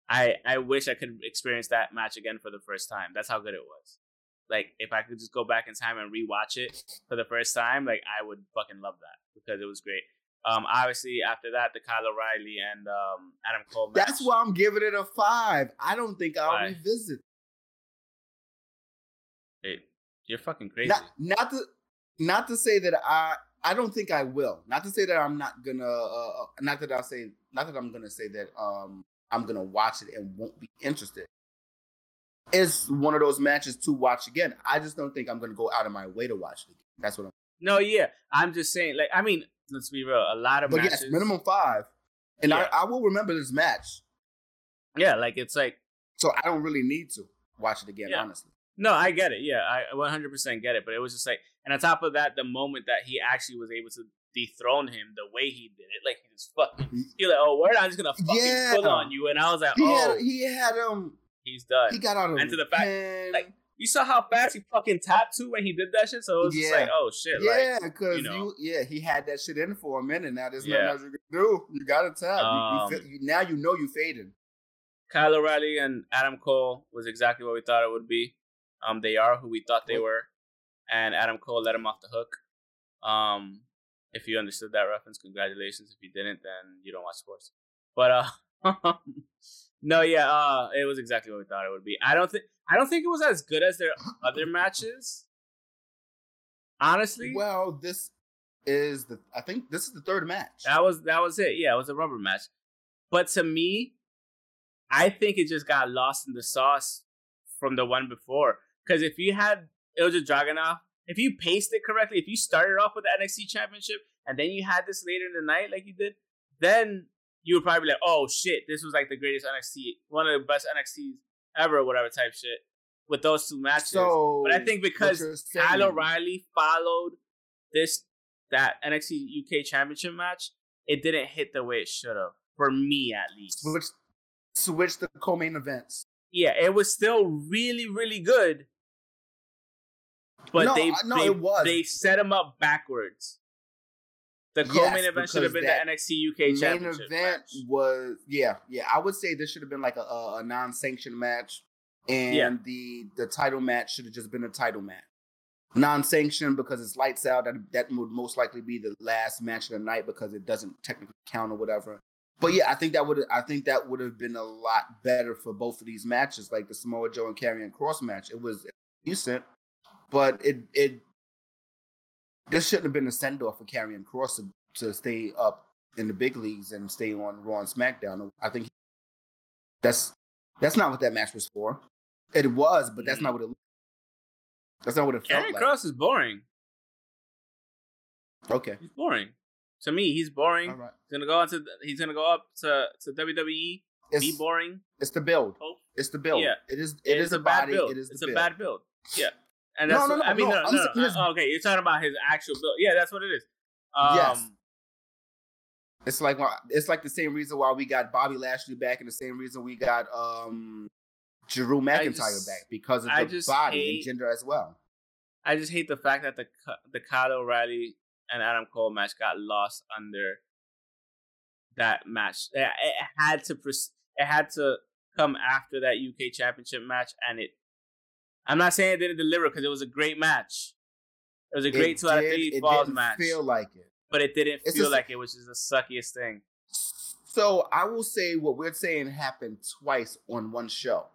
I I wish I could experience that match again for the first time. That's how good it was. Like if I could just go back in time and rewatch it for the first time, like I would fucking love that because it was great. Um, obviously after that, the Kyle O'Reilly and um Adam Cole match. that's why I'm giving it a five. I don't think I'll Why? revisit. Hey, You're fucking crazy. Not not to not to say that I I don't think I will. Not to say that I'm not gonna. Uh, uh, not that I'll say. Not that I'm gonna say that um I'm gonna watch it and won't be interested. It's one of those matches to watch again. I just don't think I'm gonna go out of my way to watch it again. That's what I'm. no, yeah. I'm just saying. Like, I mean, let's be real. A lot of But matches. yes, minimum five, and Yeah. I, I will remember this match, Yeah, like it's like so I don't really need to watch it again. Yeah. Honestly, No, I get it. Yeah, I 100% get it. But it was just like, and on top of that, the moment that he actually was able to dethrone him, the way he did it, like he just fucking, he like, oh, word, I'm just gonna fucking Yeah. pull on you, and I was like, he oh, had he had um he's done. he got out of And to the fact- like, you saw how fast he fucking tapped too when he did that shit. So it was just like, oh shit, yeah, because you you, know. yeah he had that shit in for a minute. Now there's Yeah. nothing else you can do. You got to tap. You- you, Um, you, now you know you faded. Kyle O'Reilly and Adam Cole was exactly what we thought it would be. Um, they are who we thought they were, and Adam Cole let him off the hook. Um, if you understood that reference, congratulations. If you didn't, then you don't watch sports. But uh, (laughs) no, yeah, uh, it was exactly what we thought it would be. I don't think I don't think it was as good as their other (coughs) matches. Honestly, Well, this is the. I think this is the third match. that was that was it. Yeah, it was a rubber match. But to me, I think it just got lost in the sauce from the one before. Because if you had Ilja Dragunov, if you paced it correctly, if you started off with the NXT Championship and then you had this later in the night like you did, then you would probably be like, "Oh shit, this was like the greatest NXT, one of the best NXTs ever, whatever type shit." With those two matches, So, but I think because Kyle O'Reilly followed this that NXT UK Championship match, it didn't hit the way it should have for me at least. switch switch the co-main events. Yeah, it was still really really good, but No, they, no, they, it was. they set them up backwards. The Yes, co-main event should have been the NXT UK main Championship event match. was yeah yeah. I would say this should have been like a, a, a non-sanctioned match, and Yeah. the the title match should have just been a title match. Non-sanctioned because it's lights out. That that would most likely be the last match of the night because it doesn't technically count or whatever. But yeah, I think that would I think that would have been a lot better for both of these matches, like the Samoa Joe and Karrion Kross match. It was decent, but it it this shouldn't have been a send off for Karrion Kross to, to stay up in the big leagues and stay on Raw and SmackDown. I think that's that's not what that match was for. It was, but that's mm. not what it. That's not what it felt Karrion like. Cross is boring. Okay, He's boring. To me, he's boring. right. He's gonna go into he's gonna go up to to WWE. be It's boring. it's the build. It's the build. Yeah. It is. It It is is a body. build. It is the it's a build. bad build. Yeah, and No, that's no, what- no, I mean, no, no, no, his- uh, okay, you're talking about his actual build. Yeah, that's what it is. Um, Yes. It's like it's like the same reason why we got Bobby Lashley back, and the same reason we got um Drew McIntyre just- back because of the body hate- and gender as well. I just hate the fact that the the Kyle O'Reilly and Adam Cole match got lost under that match. It, it had to it had to come after that UK Championship match, and it. I'm not saying it didn't deliver because it was a great match. It was a great It two out of three it falls didn't match, Feel like it. but it didn't It's feel just- like it was just the suckiest thing. So I will say what we're saying happened twice on one show.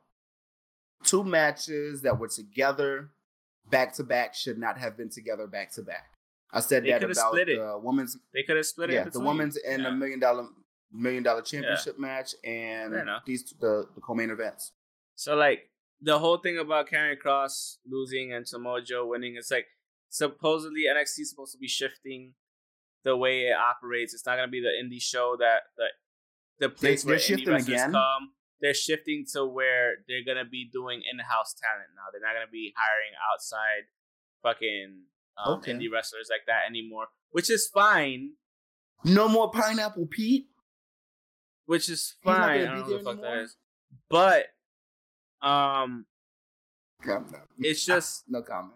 Two matches that were together back to back should not have been together back to back. I said They that about the women's They could have split it. yeah, the women's and Yeah. the million dollar million dollar championship match and these the, the co-main events. So like the whole thing about Karrion Kross losing and Samoa Joe winning, it's like supposedly NXT is supposed to be shifting the way it operates. It's not gonna be the indie show that the the place they're where indie shifting wrestlers again? come. They're shifting to where they're gonna be doing in-house talent now. They're not gonna be hiring outside fucking um, Okay. indie wrestlers like that anymore, which is fine. No more pineapple Pete. Which is fine. I don't know what the fuck anymore? is, but um, No, no. it's just no comment.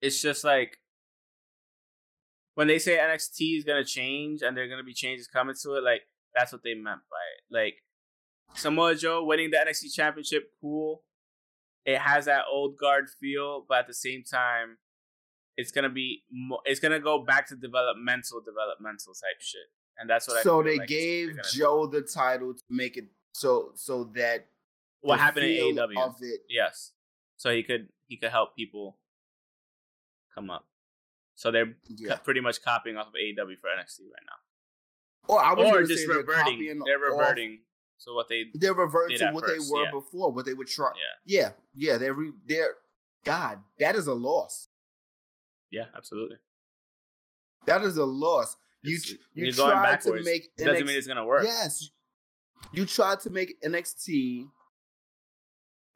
it's just like when they say NXT is gonna change and there are gonna be changes coming to it, like that's what they meant by it. Like Samoa Joe winning the NXT Championship, cool. It has that old guard feel, but at the same time, it's gonna be mo- it's gonna go back to developmental, developmental type shit, and that's what I. So they like gave they're do. Joe the title to make it so so that what happened in AEW. Yes, so he could he could help people come up. So they're Yeah. pretty much copying off of AEW for NXT right now, Or I was or just say they're reverting. They're off- reverting. So what they They're reverting to at what first, they were yeah. before, what they would try. yeah Yeah, yeah, they're re- they're God. That is a loss. yeah absolutely. That is a loss. You it's, you you're going tried to backwards. make It doesn't mean it's gonna work. Yes, you tried to make NXT.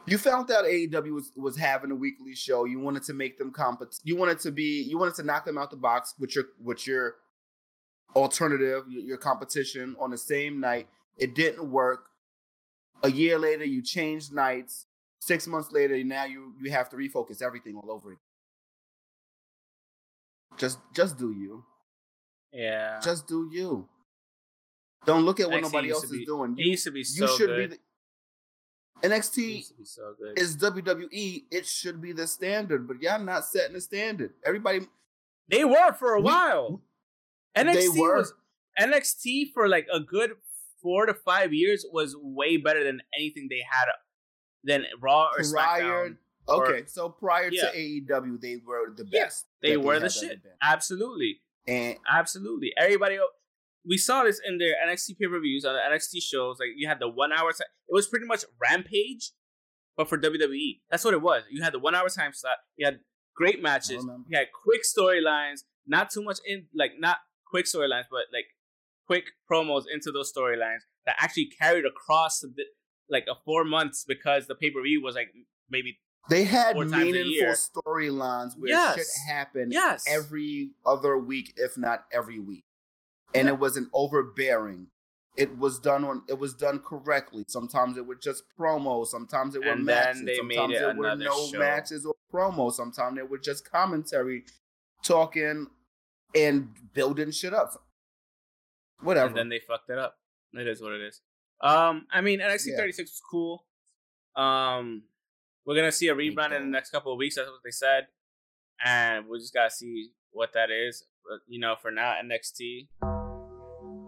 You found out AEW was, was having a weekly show. You wanted to make them compet. You wanted to be. You wanted to knock them out the box with your with your alternative, your, your competition on the same night. It didn't work. A year later, you changed nights. Six months later, now you you have to refocus everything all over again. Just just do you. Yeah, Just do you. Don't look at what nobody else to is doing. it You, used to be you should good. be. The, NXT used to be so is WWE. It should be the standard, but y'all not setting the standard. Everybody, They were for a We- while. NXT they were. was NXT for like a good four to five years was way better than anything they had than Raw or prior. SmackDown. or- Okay, so prior Yeah. to AEW, they were the Yeah, best. They were the shit. Absolutely, And absolutely. Everybody, we saw this in their NXT pay per views on the NXT shows. Like you had the one hour. It was pretty much Rampage, but for WWE. That's what it was. You had the one hour time slot. You had great matches. You had quick storylines. Not too much in like not quick storylines, but like quick promos into those storylines that actually carried across the, like a four months because the pay per view was like maybe they had Four meaningful storylines where Yes. shit happened yes every other week, if not every week, and it wasn't overbearing. It was done on. It was done correctly. Sometimes it was just promos. Sometimes it were And matches. they made sometimes it were no show. matches or promos. Sometimes they were just commentary, talking and building shit up. Whatever. and then they fucked it up. It is what it is. Um, I mean NXT Yeah. 36 was cool. Um, we're gonna see a rebrand in the next couple of weeks. That's what they said, and we just gotta see what that is. But you know, for now NXT.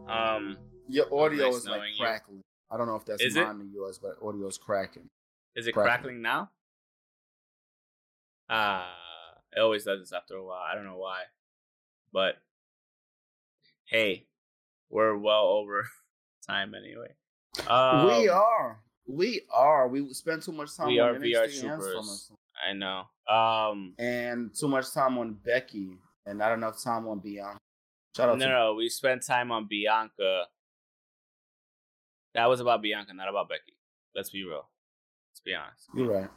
Um, Your audio Nice is like knowing you. crackling. I don't know if that's Is it? mine or yours, but audio is cracking. is it Crackling. crackling now? Ah, it always does this after a while. I don't know why, but hey, we're well over (laughs) time anyway. Um, we are. We are. We spend too much time we on are VR NXT and troopers. I know. Um, and too much time on Becky and not enough time on Bianca. Shout out no, to no, we spent time on Bianca. That was about Bianca, not about Becky. Let's be real. Let's be honest. You're right.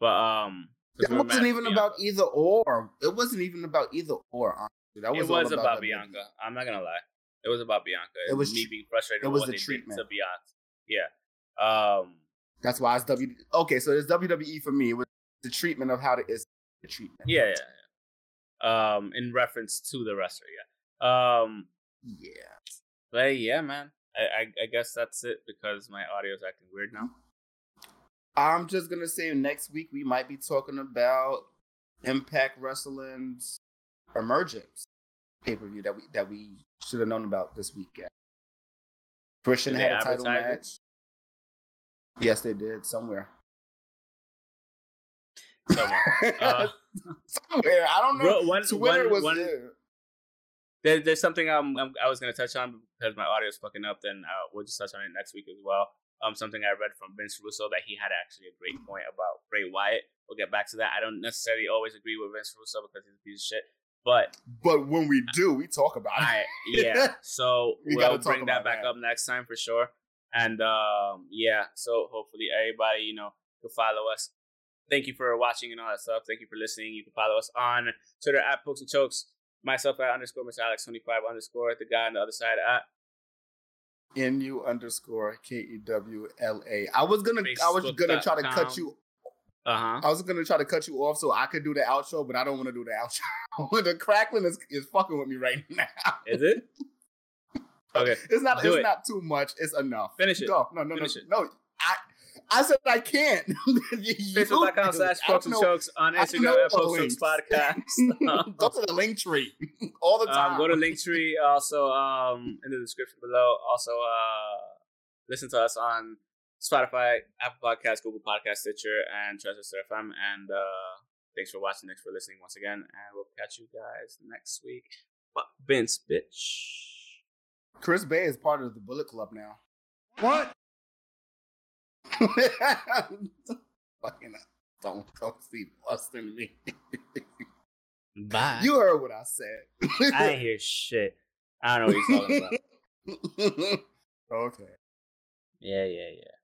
But um, It we wasn't even Bianca. about either or. It wasn't even about either or. Honestly, that was it was about, the Bianca. I'm not gonna lie. It was about Bianca. It was me tr- being frustrated. it was the treatment. did to Bianca. Yeah. Um. That's why it's W. Okay, so it's WWE for me. It was the treatment of how to is the treatment. Yeah, yeah, yeah. Um, in reference to the wrestler. Yeah. Um. Yeah. But yeah, man. I, I I guess that's it because my audio is acting weird now. I'm just gonna say next week we might be talking about Impact Wrestling's emergence pay per view that we that we should have known about this weekend. Christian had a title advertise it? match. Yes, they did somewhere. Somewhere. Uh, (laughs) somewhere. I don't know. Bro, one- Twitter one- was one- there. There, there's something um, I'm, I was gonna touch on because my audio is fucking up. Then uh, we'll just touch on it next week as well. Um, something I read from Vince Russo that he had actually a great point about Bray Wyatt. We'll get back to that. I don't necessarily always agree with Vince Russo because he's a piece of shit, but But when we do, we talk about it. I yeah. (laughs) So We we'll bring that back that. up next time for sure. And um, yeah. So hopefully everybody you know can follow us. Thank you for watching and all that stuff. Thank you for listening. You can follow us on Twitter at Pokes and Chokes. Myself at underscore Mr. Alex twenty five underscore the guy on the other side at N U underscore K E W L A. I was gonna I was gonna try to cut you uh huh. I was gonna try to cut you off so I could do the outro, but I don't want to do the outro. (laughs) the crackling is, is fucking with me right (laughs) now. Is it? Okay. It's not. Do it's it. not too much. It's enough. Finish it. Go. No, no, Finish no, it. no. I I said I can't. Facebook.com do slash it. I Pokes don't and Chokes on Instagram know at Pokes and links. Chokes Podcast. (laughs) Go to the link tree (laughs) all the time. Um, go to Linktree (laughs) also um in the description below. Also uh listen to us on Spotify, Apple Podcasts, Google Podcast, Stitcher, and Transistor FM. And uh, thanks for watching. Thanks for listening once again. And we'll catch you guys next week. But Vince, bitch. Chris Bey is part of the Bullet Club now. What? (laughs) Fucking don't don't see Boston me. Bye. (laughs) you heard what I said. I hear shit. I don't know what you're talking about. (laughs) okay. Yeah, yeah, yeah.